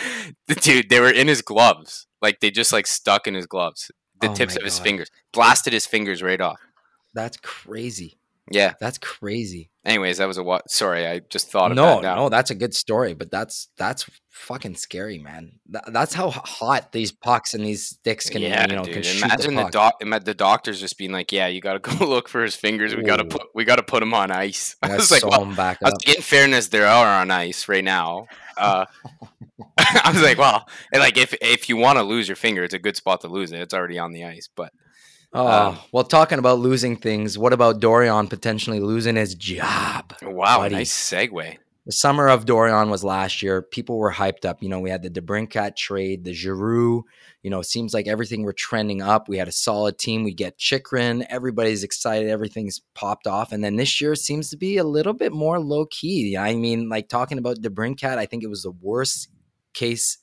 The Dude, they were in his gloves. Like they just like stuck in his gloves. The Oh tips of his fingers blasted his fingers right off. That's crazy. Yeah. That's crazy. Anyways, that was a what? Sorry, I just thought of No, that now. no, that's a good story, but that's that's fucking scary, man. Tha- that's how hot these pucks and these sticks can, yeah, you know, dude. can Imagine the the, doc, the doctors just being like, "Yeah, you got to go look for his fingers. We got to put, we got to put him on ice." I was like, well, I was like, in fairness, they are on ice right now. Uh, I was like, well, and like if if you want to lose your finger, it's a good spot to lose it. It's already on the ice. But Oh, um, well, talking about losing things, what about Dorion potentially losing his job? wow, Buddy. nice segue. The summer of Dorion was last year. People were hyped up. You know, we had the DeBrincat trade, the Giroux. You know, it seems like everything were trending up. We had a solid team. We get Chychrun. Everybody's excited. Everything's popped off. And then this year seems to be a little bit more low key. I mean, like talking about DeBrincat, I think it was the worst case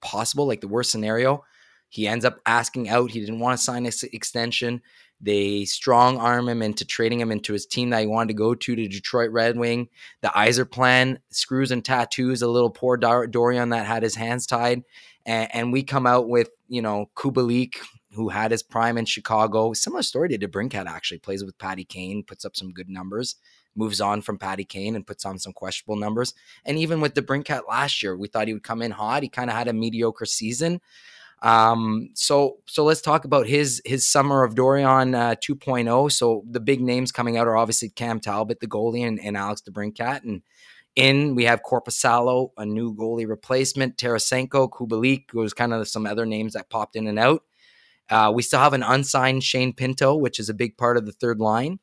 possible, like the worst scenario. He ends up asking out. He didn't want to sign this extension. They strong arm him into trading him into his team that he wanted to go to, to Detroit Red Wing the Yzer plan, screws and tattoos, a little poor Dor- Dorion that had his hands tied. And, and we come out with, you know, Kubalik, who had his prime in Chicago. Similar story to DeBrincat, actually. Plays with Patty Kane, puts up some good numbers, moves on from Patty Kane and puts on some questionable numbers. And even with DeBrincat last year, we thought he would come in hot. He kind of had a mediocre season. Um, so so let's talk about his his summer of Dorion uh, 2.0. So the big names coming out are obviously Cam Talbot, the goalie, and, and Alex DeBrincat. And in we have Korpisalo, a new goalie replacement, Tarasenko, Kubalik, was kind of some other names that popped in and out. Uh, we still have an unsigned Shane Pinto, which is a big part of the third line.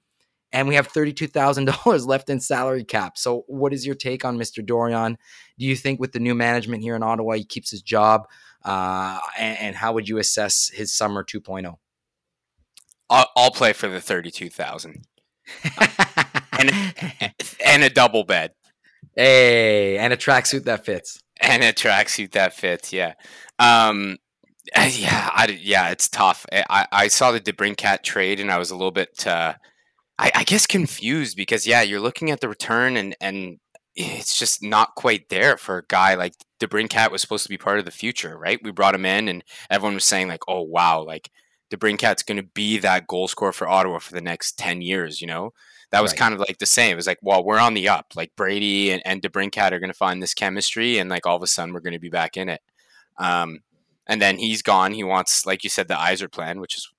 And we have $32,000 left in salary cap. So, what is your take on Mr. Dorion? Do you think with the new management here in Ottawa, he keeps his job? Uh, and, and how would you assess his summer oh? 2.0? I'll, I'll play for the thirty-two thousand and a double bed. hey, and a tracksuit that fits. and a tracksuit that fits. Yeah. Um, yeah, I, yeah, it's tough. I, I saw the DeBrincat trade, and I was a little bit, uh, I, I guess, confused because yeah, you're looking at the return, and and it's just not quite there for a guy like DeBrincat was supposed to be part of the future, right? We brought him in, and everyone was saying like, "Oh wow, like DeBrincat's going to be that goal scorer for Ottawa for the next ten years," you know. That was right. kind of like the same. It was like, well, we're on the up. Like Brady and, and DeBrincat are going to find this chemistry, and like all of a sudden we're going to be back in it. Um, and then he's gone. He wants, like you said, the Yzer plan, which is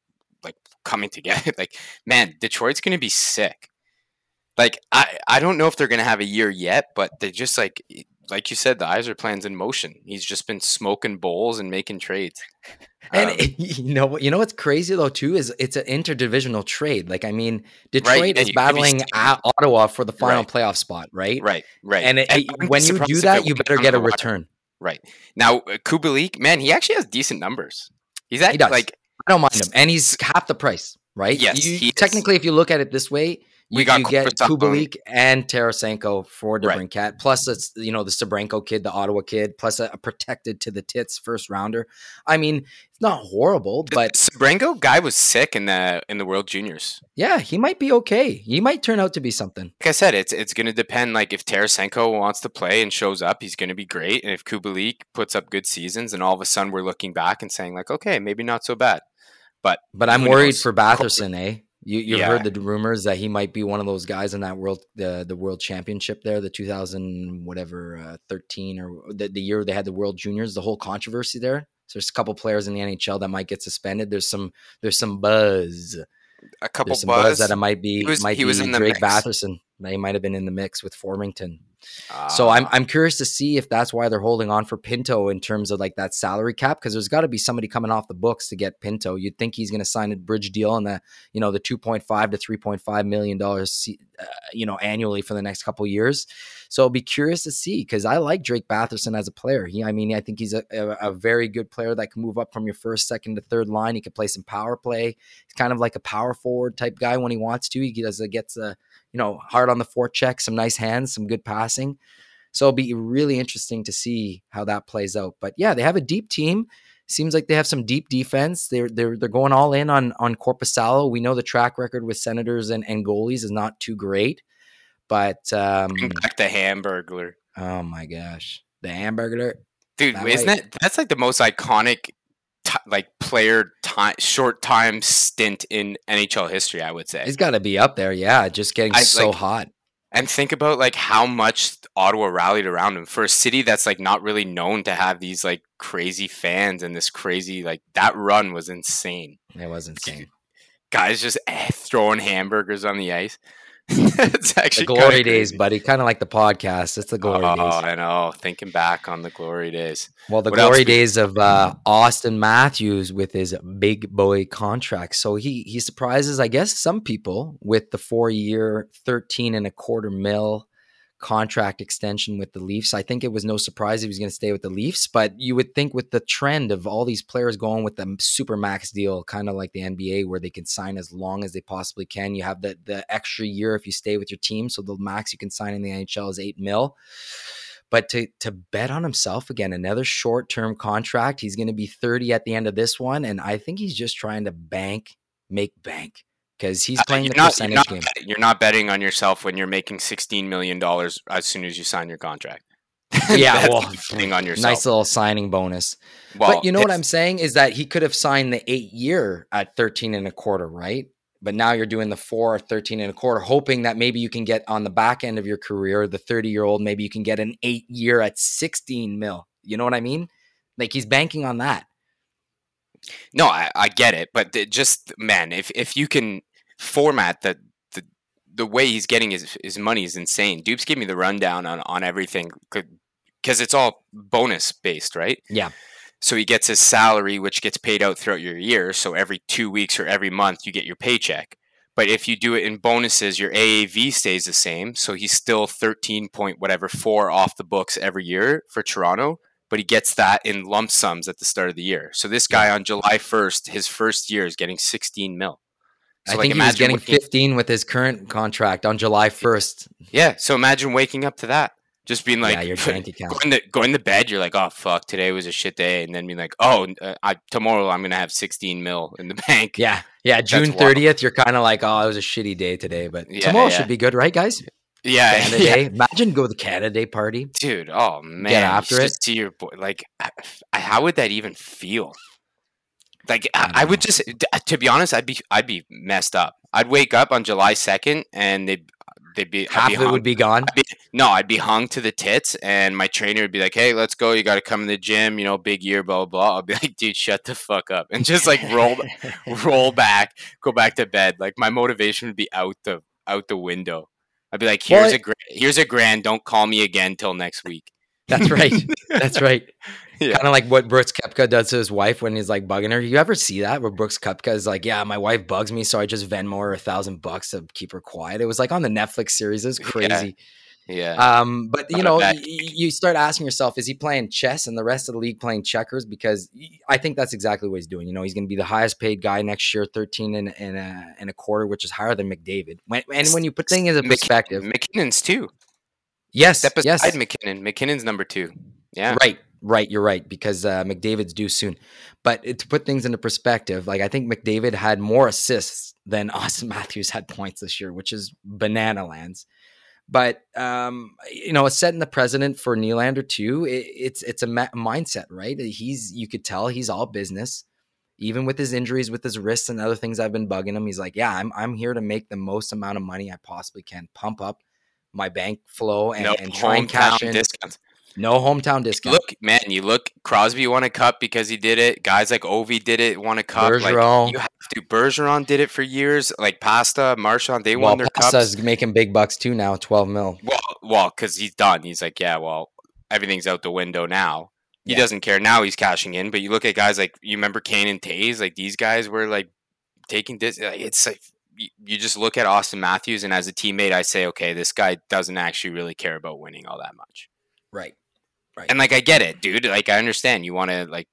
like coming together. like, man, Detroit's going to be sick like I, I don't know if they're gonna have a year yet, but they just like like you said, the Yzer plan's in motion. He's just been smoking bowls and making trades. And um, you know, you know what's crazy though too is it's an interdivisional trade. Like I mean, Detroit right, is battling Ottawa for the final right. playoff spot, right? Right, right. And, it, and when you do that, you better get a return. Right now, uh, Kubalik, man, he actually has decent numbers. He's at, he does. like I don't mind him, and he's half the price, right? Yes, you, technically, if you look at it this way, you, we got you get Kubalik and Tarasenko for DeBrincat. Right. Plus, it's you know the Sebrango kid, the Ottawa kid, plus a, a, protected to the tits first rounder. I mean, it's not horrible, but the Sebrango guy was sick in the in the World Juniors. Yeah, he might be okay. He might turn out to be something. Like I said, it's it's going to depend. Like if Tarasenko wants to play and shows up, he's going to be great. And if Kubalik puts up good seasons, and all of a sudden we're looking back and saying like, okay, maybe not so bad. But but I'm worried knows? for Batherson, eh? You you yeah. heard the rumors that he might be one of those guys in that world the the world championship there, the 2000 whatever uh, 13 or the, the year they had the World Juniors, the whole controversy there. So there's a couple players in the NHL that might get suspended. There's some there's some buzz. A couple buzz. buzz that it might be he was, might he was be in Drake mix. Batherson. They might have been in the mix with Formenton. Uh, so I'm ah. I'm curious to see if that's why they're holding on for Pinto in terms of like that salary cap because there's got to be somebody coming off the books to get Pinto. You'd think he's going to sign a bridge deal on the you know the 2.5 to 3.5 million dollars uh, you know annually for the next couple years. So I'll be curious to see because I like Drake Batherson as a player. He, I mean, I think he's a, a, a, very good player that can move up from your first, second to third line. He can play some power play. He's kind of like a power forward type guy when he wants to. He does gets a you know, hard on the forecheck, some nice hands, some good passing. So it'll be really interesting to see how that plays out. But yeah, they have a deep team. Seems like they have some deep defense. They're they're they're going all in on on Korpisalo. We know the track record with Senators and, and goalies is not too great. But um back the Hamburglar. Oh my gosh. The Hamburglar. Dude, that isn't it that's like the most iconic t- like player time short time stint in NHL history. I would say he's got to be up there. Yeah, just getting I, so like, hot. And think about like how much Ottawa rallied around him for a city that's like not really known to have these like crazy fans and this crazy like that run was insane. It was insane. Guys just eh, throwing hamburgers on the ice. it's actually the glory days, buddy. Kind of like the podcast. It's the glory oh, days. Oh, I know. Thinking back on the glory days. Well, the what glory days of uh, Auston Matthews with his big boy contract. So he he surprises, I guess, some people with the four year, thirteen and a quarter mil contract extension with the Leafs. I think it was no surprise he was going to stay with the Leafs, but you would think with the trend of all these players going with the super max deal, kind of like the NBA, where they can sign as long as they possibly can. You have the the extra year if you stay with your team, so the max you can sign in the NHL is eight mil. But to to bet on himself again, another short term contract. He's going to be thirty at the end of this one, and I think he's just trying to bank, make bank because he's uh, playing uh, the not, percentage you're not, game. You're not betting on yourself when you're making sixteen million dollars as soon as you sign your contract. yeah, well, on yourself. Nice little signing bonus. Well, but you know what I'm saying is that he could have signed the eight year at 13 and a quarter, right? But now you're doing the four or 13 and a quarter, hoping that maybe you can get on the back end of your career, the 30 year old, maybe you can get an eight year at 16 mil. You know what I mean? Like he's banking on that. No, I, I get it, but just man, if if you can format that the the way he's getting his his money is insane. Dupes gave me the rundown on on everything because it's all bonus based, right? Yeah. So he gets his salary, which gets paid out throughout your year. So every two weeks or every month, you get your paycheck. But if you do it in bonuses, your AAV stays the same. So he's still 13 point whatever four off the books every year for Toronto but he gets that in lump sums at the start of the year. So this guy on July 1st, his first year is getting 16 mil. So I like think he was getting waking, 15 with his current contract on July 1st. Yeah. So imagine waking up to that. Just being like, yeah, your bank account. going to going to bed, you're like, oh fuck, today was a shit day, and then being like, oh, uh, I, tomorrow I'm gonna have 16 mil in the bank. Yeah, yeah. June wild. thirtieth, you're kind of like, oh, it was a shitty day today, but Yeah, tomorrow yeah. should be good, right, guys? yeah, Canada yeah. Day. Imagine go to the Canada Day party. dude. Oh man, get after you it. See your boy. Like, how would that even feel? Like, I I, I would just, uh, to be honest, I'd be, I'd be messed up. I'd wake up on July 2nd, and they'd, they'd be, Half be of it hung- would be gone. I'd be, no, I'd be hung to the tits, and my trainer would be like, "Hey, let's go. You got to come to the gym. You know, big year, blah blah blah." I'll be like, "Dude, shut the fuck up," and just like roll, roll back, go back to bed. Like my motivation would be out the out the window. I'd be like, "Here's it- a gra- here's a grand. Don't call me again till next week." That's right. That's right. Yeah. Kind of like what Brooks Koepka does to his wife when he's like bugging her. You ever see that where Brooks Koepka is like, "Yeah, my wife bugs me, so I just Venmo her a thousand bucks to keep her quiet." It was like on the Netflix series. It was crazy. Yeah, Um, but you Not know, y- you start asking yourself, is he playing chess and the rest of the league playing checkers? Because I think that's exactly what he's doing. You know, he's going to be the highest paid guy next year, 13 and, and, a, and a quarter, which is higher than McDavid. When, and when you put things Mc- perspective, MacKinnon's too. yes, Step aside yes, MacKinnon. MacKinnon's number two. Yeah, right, right, you're right, because uh, McDavid's due soon. But it, to put things into perspective, like I think McDavid had more assists than Austin Matthews had points this year, which is banana lands. But um, you know, setting the precedent for Nylander too. It, it's it's a ma- mindset, right? He's you could tell he's all business, even with his injuries, with his wrists and other things. I've been bugging him. He's like, yeah, I'm I'm here to make the most amount of money I possibly can, pump up my bank flow, and, and try and cash in. discounts. No hometown discount. Look, man, you look. Crosby won a cup because he did it. Guys like Ovi did it, won a cup. Bergeron. Like you have to. Bergeron did it for years. Like Pasta, Marchand, they well, won their cups. Pasta's making big bucks too now, twelve mil. Well, well, because he's done. He's like, yeah, well, everything's out the window now. He Yeah. doesn't care now. He's cashing in. But you look at guys like you remember Kane and Toews. Like these guys were like taking this. Like, it's like you just look at Austin Matthews, and as a teammate, I say, okay, this guy doesn't actually really care about winning all that much. Right. And like I get it, dude. Like I understand you want to like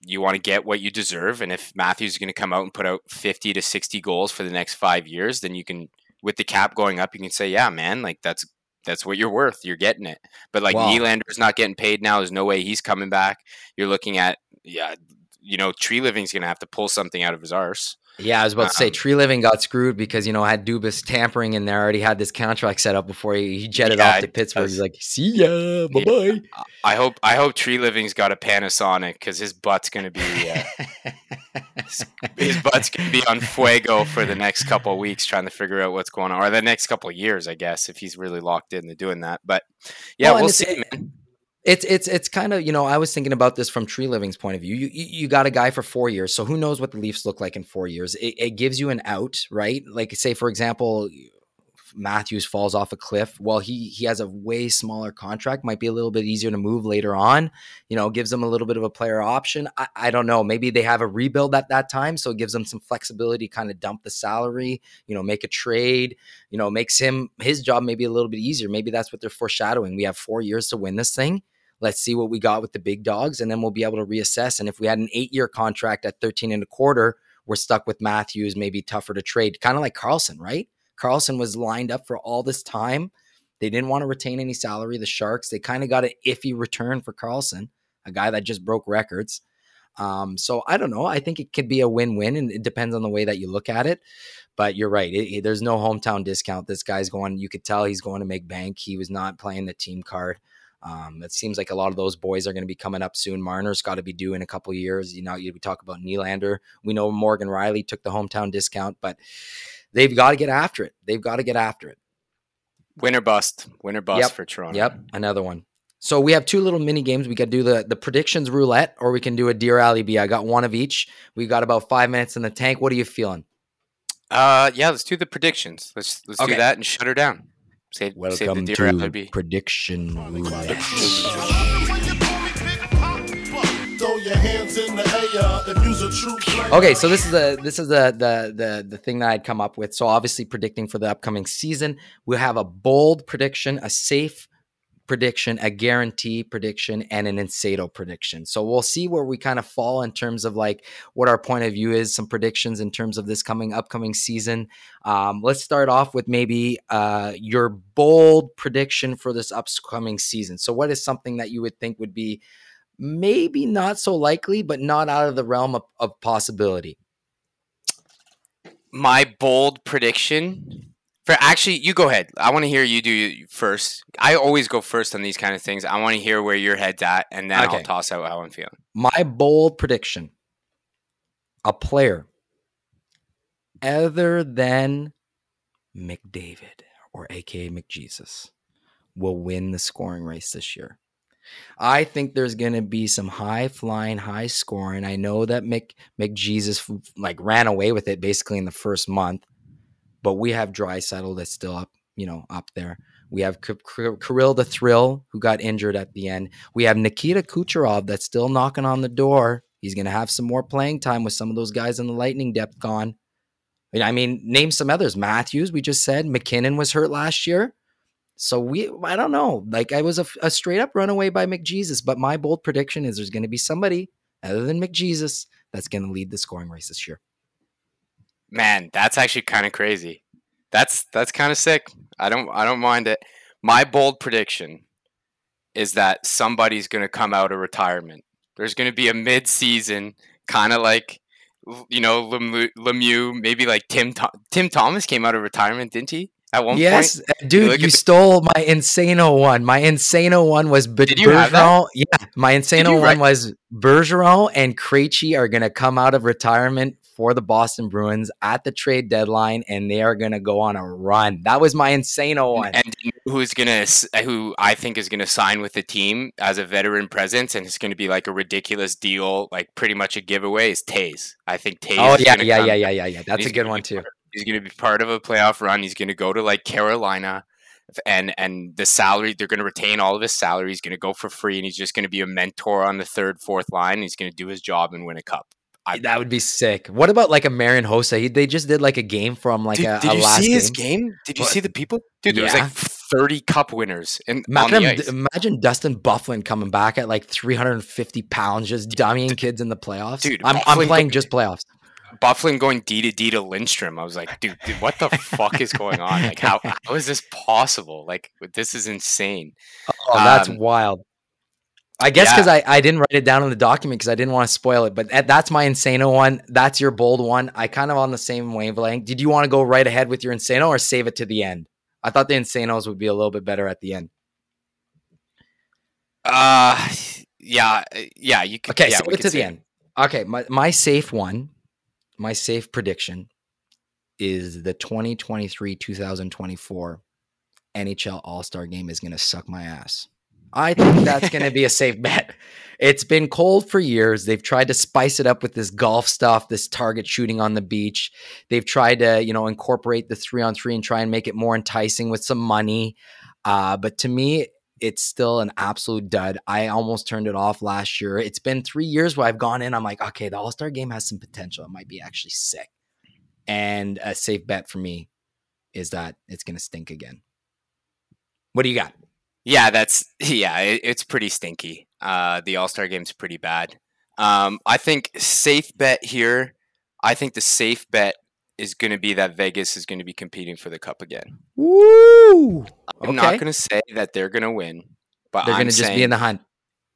you want to get what you deserve, and if Matthews is going to come out and put out fifty to sixty goals for the next five years, then you can, with the cap going up, you can say, yeah, man, like that's that's what you're worth. You're getting it. But like Wow. Nylander's not getting paid now. There's no way he's coming back. You're looking at yeah, you know, Treliving's going to have to pull something out of his arse. Yeah, I was about to say Um, Treliving got screwed because you know I had Dubas tampering in there. Already had this contract set up before he, he jetted Yeah, off to Pittsburgh. He's like, "See ya, bye bye." I hope I hope Treliving's got a Panasonic because his butt's going to be. Uh, his butt's gonna be on fuego for the next couple of weeks trying to figure out what's going on or the next couple of years i guess if he's really locked into doing that but yeah Well, we'll see man It's it's it's kind of you know I was thinking about this from Treliving's point of view. You you, got a guy for four years, so who knows what the Leafs look like in four years? It, it gives you an out, right? Like say for example, Matthews falls off a cliff. Well, he he has a way smaller contract, might be a little bit easier to move later on. You know, gives them a little bit of a player option. I, I don't know. Maybe they have a rebuild at that time, so it gives them some flexibility, kind of dump the salary. You know, make a trade. You know, makes him his job maybe a little bit easier. Maybe that's what they're foreshadowing. We have four years to win this thing let's see what we got with the big dogs and then we'll be able to reassess and if we had an eight year contract at 13 and a quarter we're stuck with matthews maybe tougher to trade kind of like Karlsson right Karlsson was lined up for all this time. They didn't want to retain any salary. The sharks they kind of got an iffy return for Karlsson a guy that just broke records. Um, so i don't know. I think it could be a win-win and it depends on the way that you look at it. But you're right. It, it- there's no hometown discount. This guy's going you could tell he's going to make bank. He was not playing the team card. Um, it seems like a lot of those boys are going to be coming up soon. Marner's got to be due in a couple years. You know, you talk about Nylander. We know Morgan Rielly took the hometown discount, but they've got to get after it. They've got to get after it. win or bust win or bust Yep. for toronto Yep, another one. So we have two little mini games. We could do the the predictions roulette, or we can do a dear alley B. I got one of each. We got about five minutes in the tank. What are you feeling? uh yeah let's do the predictions let's let's Okay. do that and shut her down save, save the Welcome deer to LRB. prediction roulette. Okay, so this is the this is the the the the thing that I'd come up with. So obviously predicting for the upcoming season, we have a bold prediction, a safe prediction, a guarantee prediction, and an Insano prediction. So we'll see where we kind of fall in terms of like what our point of view is, some predictions in terms of this coming upcoming season. Um, let's start off with maybe uh, your bold prediction for this upcoming season. So, what is something that you would think would be maybe not so likely, but not out of the realm of, of possibility? My bold prediction for actually, you go ahead. I want to hear you do first. I always go first on these kind of things. I want to hear where your head's at, and then Okay. I'll toss out how I'm feeling. My bold prediction a player other than McDavid or AKA McJesus will win the scoring race this year. I think there's going to be some high flying, high scoring. I know that Mc McJesus like ran away with it basically in the first month, but we have Draisaitl that's still up, you know, up there. We have Kirill the Thrill who got injured at the end. We have Nikita Kucherov that's still knocking on the door. He's going to have some more playing time with some of those guys in the lightning depth gone. I mean, name some others. Matthews, we just said. MacKinnon was hurt last year. So we, I don't know. Like I was a, a straight up runaway by McJesus, but my bold prediction is there's going to be somebody other than McJesus that's going to lead the scoring race this year. Man, that's actually kind of crazy. That's that's kind of sick. I don't I don't mind it. My bold prediction is that somebody's going to come out of retirement. There's going to be a mid-season kind of like you know Lemieux, maybe like Tim Tim Thomas came out of retirement, didn't he? At one yes, point. uh, dude, you the- stole my Insano one. My Insano one was Be- Did you have that? Bergeron. Yeah, my Insano one write- was Bergeron and Krejci are going to come out of retirement for the Boston Bruins at the trade deadline, and they are going to go on a run. That was my Insano one. And who's gonna who I think is gonna sign with the team as a veteran presence, and it's gonna be like a ridiculous deal, like pretty much a giveaway. Is Toews? I think Toews. oh yeah, yeah, yeah, yeah, yeah, yeah. That's a good one too. He's going to be part of a playoff run. He's going to go to like Carolina, and and the salary they're going to retain all of his salary. He's going to go for free, and he's just going to be a mentor on the third, fourth line. He's going to do his job and win a cup. I- That would be sick. What about like a Marian Hossa? He, they just did like a game from like Dude, a, did a you last see his game. game? Did you What? see the people? Dude, there was like thirty cup winners And Imagine, the him- ice. imagine Dustin Byfuglien coming back at like 350 pounds, just dummying kids in the playoffs. dude, I'm, I'm playing just playoffs. Byfuglien going D to D to Lindstrom. I was like, dude, dude what the fuck is going on? Like, how how is this possible? Like, this is insane. Oh, that's Um, wild. I guess yeah. because I, I didn't write it down in the document because I didn't want to spoil it. But that- that's my Insano one. That's your bold one. I kind of on the same wavelength. Did you want to go right ahead with your Insano or save it to the end? I thought the Insanos would be a little bit better at the end. Uh, yeah, uh, yeah. You could. Okay, yeah, save it to the end. Okay, my, my safe one, my safe prediction is the 2023 2024 NHL All Star game is going to suck my ass. I think that's going to be a safe bet. It's been cold for years. They've tried to spice it up with this golf stuff, this target shooting on the beach. They've tried to, you know, incorporate the three on three and try and make it more enticing with some money. Uh, but to me, it's still an absolute dud. I almost turned it off last year. It's been three years where I've gone in. I'm like, okay, the All Star game has some potential. It might be actually sick. And a safe bet for me is that it's going to stink again. What do you got? Yeah, that's yeah. It, it's pretty stinky. Uh, the All Star game's pretty bad. Um, I think safe bet here. I think the safe bet is going to be that Vegas is going to be competing for the cup again. Woo! I'm Okay. not going to say that they're going to win, but They're going to just be in the hunt.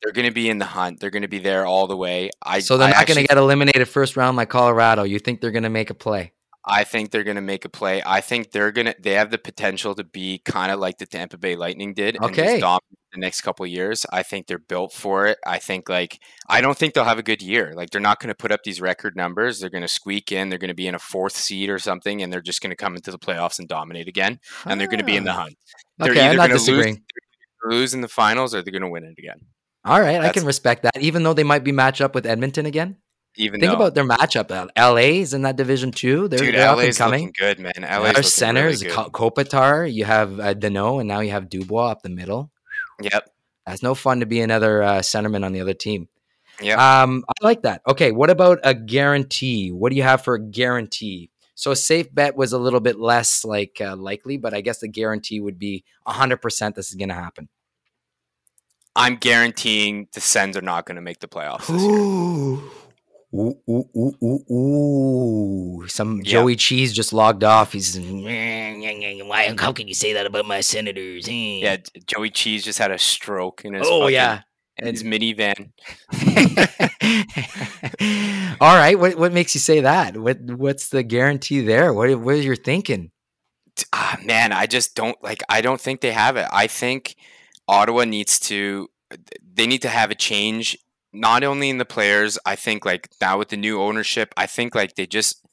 they're going to be in the hunt. They're going to be there all the way. I So they're I not going to get eliminated first round like Colorado. You think they're going to make a play? I think they're going to make a play. I think they're going to they have the potential to be kind of like the Tampa Bay Lightning did and Okay. just dominate the next couple of years. I think they're built for it. I think like I don't think they'll have a good year. Like they're not going to put up these record numbers. They're going to squeak in. They're going to be in a fourth seed or something and they're just going to come into the playoffs and dominate again and they're going to be in the Ah. hunt. They're Okay, I'm not gonna lose-. Lose in the finals or they're going to win it again. All right, I can respect that. Even though they might be matched up with Edmonton again. Even Think though about their matchup. Uh, LA's in that division too. They're, dude, they're LA's coming. good, man. LA's Our centers, really. Kopitar, you have uh, Danault, and now you have Dubois up the middle. Yep. That's no fun to be another uh, centerman on the other team. Yep. Um, I like that. Okay, what about a guarantee? What do you have for a guarantee? So a safe bet was a little bit less like uh, likely, but I guess the guarantee would be hundred percent this is going to happen. I'm guaranteeing the Sens are not going to make the playoffs this year. Ooh. Ooh, ooh, ooh, ooh. Some Yeah. Joey Cheese just logged off. He's why? How can you say that about my senators? eh?" Yeah, Joey Cheese just had a stroke in his Oh fucking- yeah. in his minivan. All right. What what makes you say that? What what's the guarantee there? What what is your thinking? ah, man, I just don't like. I don't think they have it. I think Ottawa needs to. They need to have a change, not only in the players. I think like now with the new ownership, I think like they just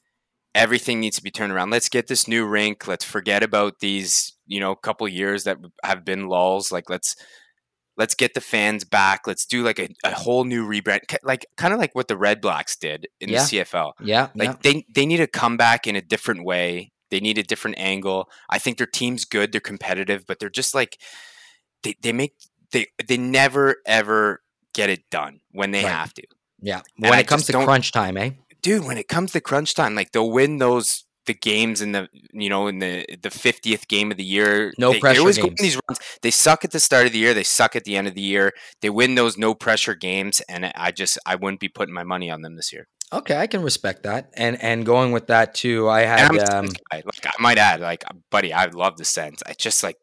everything needs to be turned around. Let's get this new rink. Let's forget about these you know couple years that have been lulls. Like let's let's get the fans back. Let's do like a, a whole new rebrand, like kind of like what the Red Blacks did in Yeah. the CFL. Yeah. Like yeah. they they need to come back in a different way. They need a different angle. I think their team's good. They're competitive, but they're just like they they make they they never ever get it done when they Right. have to. Yeah. And When I it comes to crunch time, eh? Dude, when it comes to crunch time, like they'll win those the games in the you know in the the fiftieth game of the year. No they, pressure They always go games. these runs. They suck at the start of the year. They suck at the end of the year. They win those no pressure games, and I just I wouldn't be putting my money on them this year. Okay, I can respect that. And and going with that too, I And had um like I might add, like buddy, I love the Sens. I just like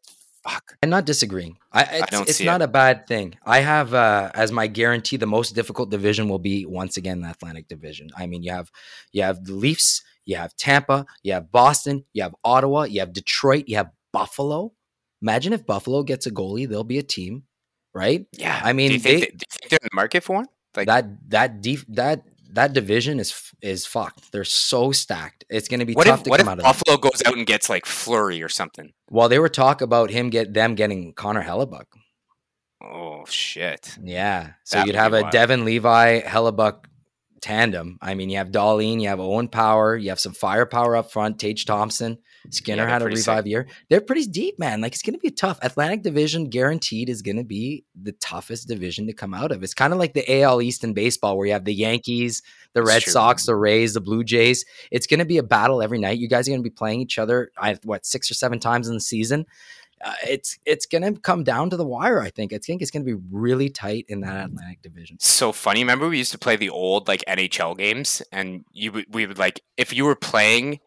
fuck. I'm not disagreeing. I it's, don't it's not a bad thing. I have uh as my guarantee the most difficult division will be once again the Atlantic Division. I mean, you have you have the Leafs, you have Tampa, you have Boston, you have Ottawa, you have Detroit, you have Buffalo. Imagine if Buffalo gets a goalie, they'll be a team, right? Yeah, I mean, do you think, they- they, do you think they're in the market for one? Like that that deep that that division is is fucked. They're so stacked. It's going to be what tough if to what come if out of. that. Buffalo goes out and gets like Fleury or something? Well, they were talk about him get them getting Connor Hellebuyck. Oh shit! Yeah. So That you'd have a wild. Devyn Levi Hellebuyck tandem. I mean, you have Dahlin, you have Owen Power, you have some firepower up front. Tage Thompson, Skinner they're had a revive sick. year. They're pretty deep, man. Like it's going to be tough. Atlantic Division guaranteed is going to be the toughest division to come out of. It's kind of like the AL East in baseball, where you have the Yankees, the Red. Sox, the Rays, the Blue Jays. It's going to be a battle every night. You guys are going to be playing each other. I what six or seven times in the season. Uh, it's it's going to come down to the wire. I think. I think it's going to be really tight in that Atlantic Division. So funny. Remember we used to play the old like NHL games, and you would we would like if you were playing,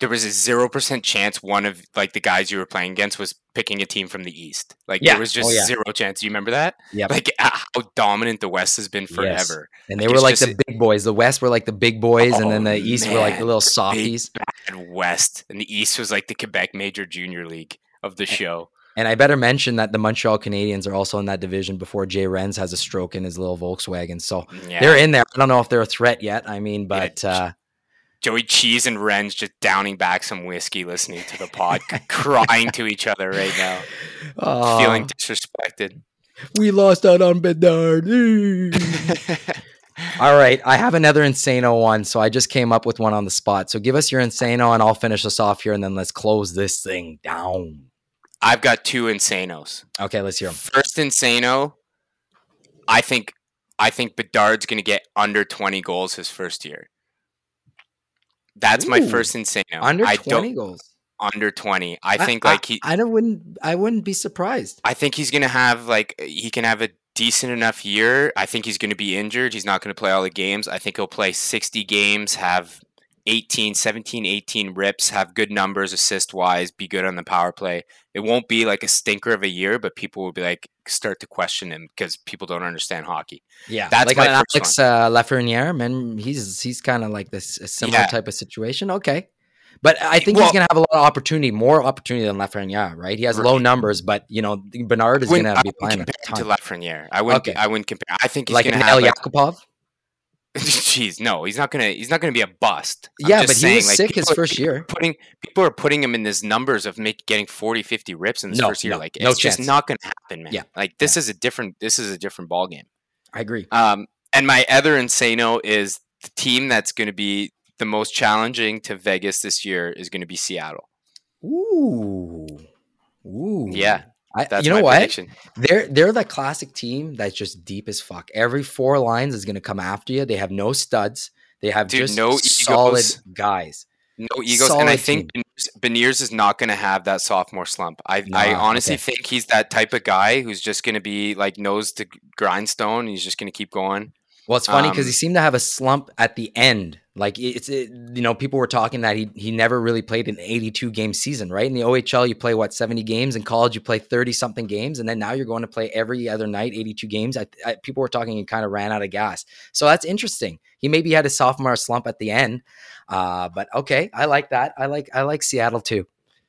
there was a zero percent chance one of like the guys you were playing against was picking a team from the East. Like Yeah. there was just Oh, yeah. zero chance. You remember that? Yeah. Like how dominant the West has been Yes. forever. And they Like, were like just the big boys. The West were like the big boys, and then Oh, the East were like the little softies. And West and the East was like the Quebec Major Junior League of the show. And I better mention that the Montreal Canadiens are also in that division before Jay Renz has a stroke in his little Volkswagen. So Yeah. they're in there. I don't know if they're a threat yet. I mean, but uh, Joey Cheese and Ren's just downing back some whiskey, listening to the pod, crying to each other right now, feeling oh, disrespected. we lost out on Bedard. All right, I have another Insano one, so I just came up with one on the spot. So give us your Insano, and I'll finish us off here, and then let's close this thing down. I've got two insanos. Okay, let's hear them. First insano, I think I think Bedard's going to get under 20 goals his first year. That's my first insano. Under I twenty don't goals. under 20. I think like he I, don't wouldn't I wouldn't be surprised. I think he's going to have like he can have a decent enough year. I think he's going to be injured. He's not going to play all the games. I think he'll play 60 games, have 18, 17, 18 rips, have good numbers assist wise, be good on the power play. It won't be like a stinker of a year, but people will be like start to question him because people don't understand hockey. Yeah, That's like my an Alex uh, Lafreniere, man, he's he's kind of like this a similar Yeah. type of situation. Okay, but I think he's gonna have a lot of opportunity, more opportunity than Lafreniere, right? He has low numbers, but you know Bernard is gonna be playing a ton. to Lafreniere. I wouldn't. Okay. I wouldn't compare. I think he's like going an to El have. Like, Yakupov. Jeez, no, he's not gonna. He's not gonna be a bust. I'm Yeah, just but he saying, was like, sick his first year. Putting people are putting him in his numbers of make, getting 40, 50 rips in his No, first year. no, like no it's just chance. not gonna happen, man. Yeah, like this is a different. This is a different ball game. I agree. Um, and my other insano is the team that's going to be the most challenging to Vegas this year is going to be Seattle. Ooh, ooh, Yeah, I, That's you know what? prediction. They're they're the classic team that's just deep as fuck. Every four lines is gonna come after you. They have no studs. They have Dude, just no solid egos. guys. No egos, and I think Beniers, Beniers is not going to have that sophomore slump. I, Nah, I honestly okay. think he's that type of guy who's just going to be like nose to grindstone. He's just going to keep going. Well, it's funny because he Um, seemed to have a slump at the end. Like it's, it, you know, people were talking that he he never really played an 82 game season, right? In the OHL, you play what 70 games. In college, you play 30 something games, and then now you're going to play every other night 82 games. I, I, people were talking he kind of ran out of gas, so that's interesting. He maybe had a sophomore slump at the end, uh, but okay, I like that. I like I like Seattle too.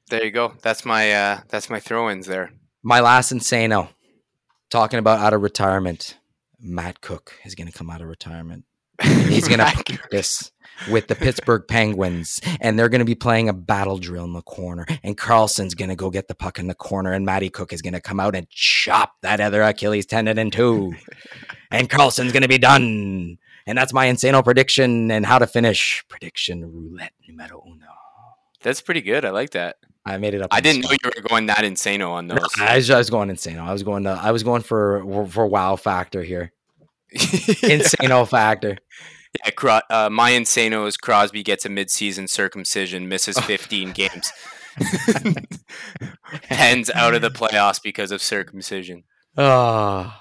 There you go. That's my uh, that's my throw-ins there. My last insano, talking about out of retirement. Matt Cooke is going to come out of retirement. He's gonna Matt- practice with the Pittsburgh Penguins, and they're gonna be playing a battle drill in the corner. And Karlsson's gonna go get the puck in the corner, and Matty Cooke is gonna come out and chop that other Achilles tendon in two. and Karlsson's gonna be done. And that's my insano prediction and how to finish prediction roulette numero uno. That's pretty good. I like that. I made it up. I didn't know you were going that insano on No, those. I was, I was going insano. I was going to. I was going for for wow factor here. Insano factor. Yeah, Cro- uh, my insano is Crosby gets a midseason circumcision, misses 15 games. Pens out of the playoffs because of circumcision.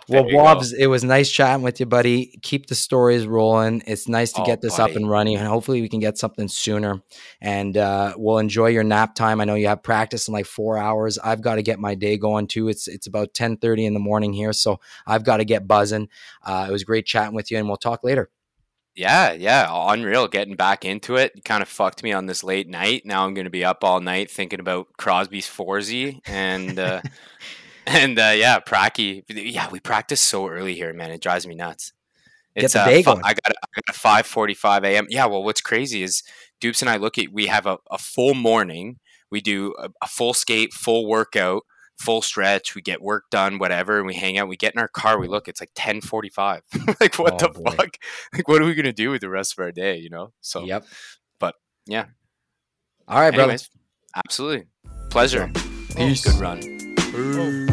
There well. Wobbs, it was nice chatting with you, buddy. Keep the stories rolling. It's nice to Oh, get this up and running, and hopefully we can get something sooner. And uh, we'll enjoy your nap time. I know you have practice in like four hours. I've got to get my day going too. It's it's about ten thirty in the morning here, so I've got to get buzzing. Uh, it was great chatting with you, and we'll talk later. Yeah, yeah, unreal. Getting back into it kind of fucked me on this late night. Now I'm going to be up all night thinking about Crosby's Forzy and uh, and uh, yeah, Pracky. Yeah, we practice so early here, man. It drives me nuts. Get the day fi- going. I got I got a five forty five a.m. Yeah, well, what's crazy is Dupes and I look at we have a, a full morning. We do a, a full skate, full workout, full stretch. We get work done, whatever, and we hang out. We get in our car. We look. It's like ten forty five. like what Oh, the boy. fuck? Like what are we gonna do with the rest of our day? You know. So yep. but, yeah. All right, brother. absolutely pleasure. Peace. Good run.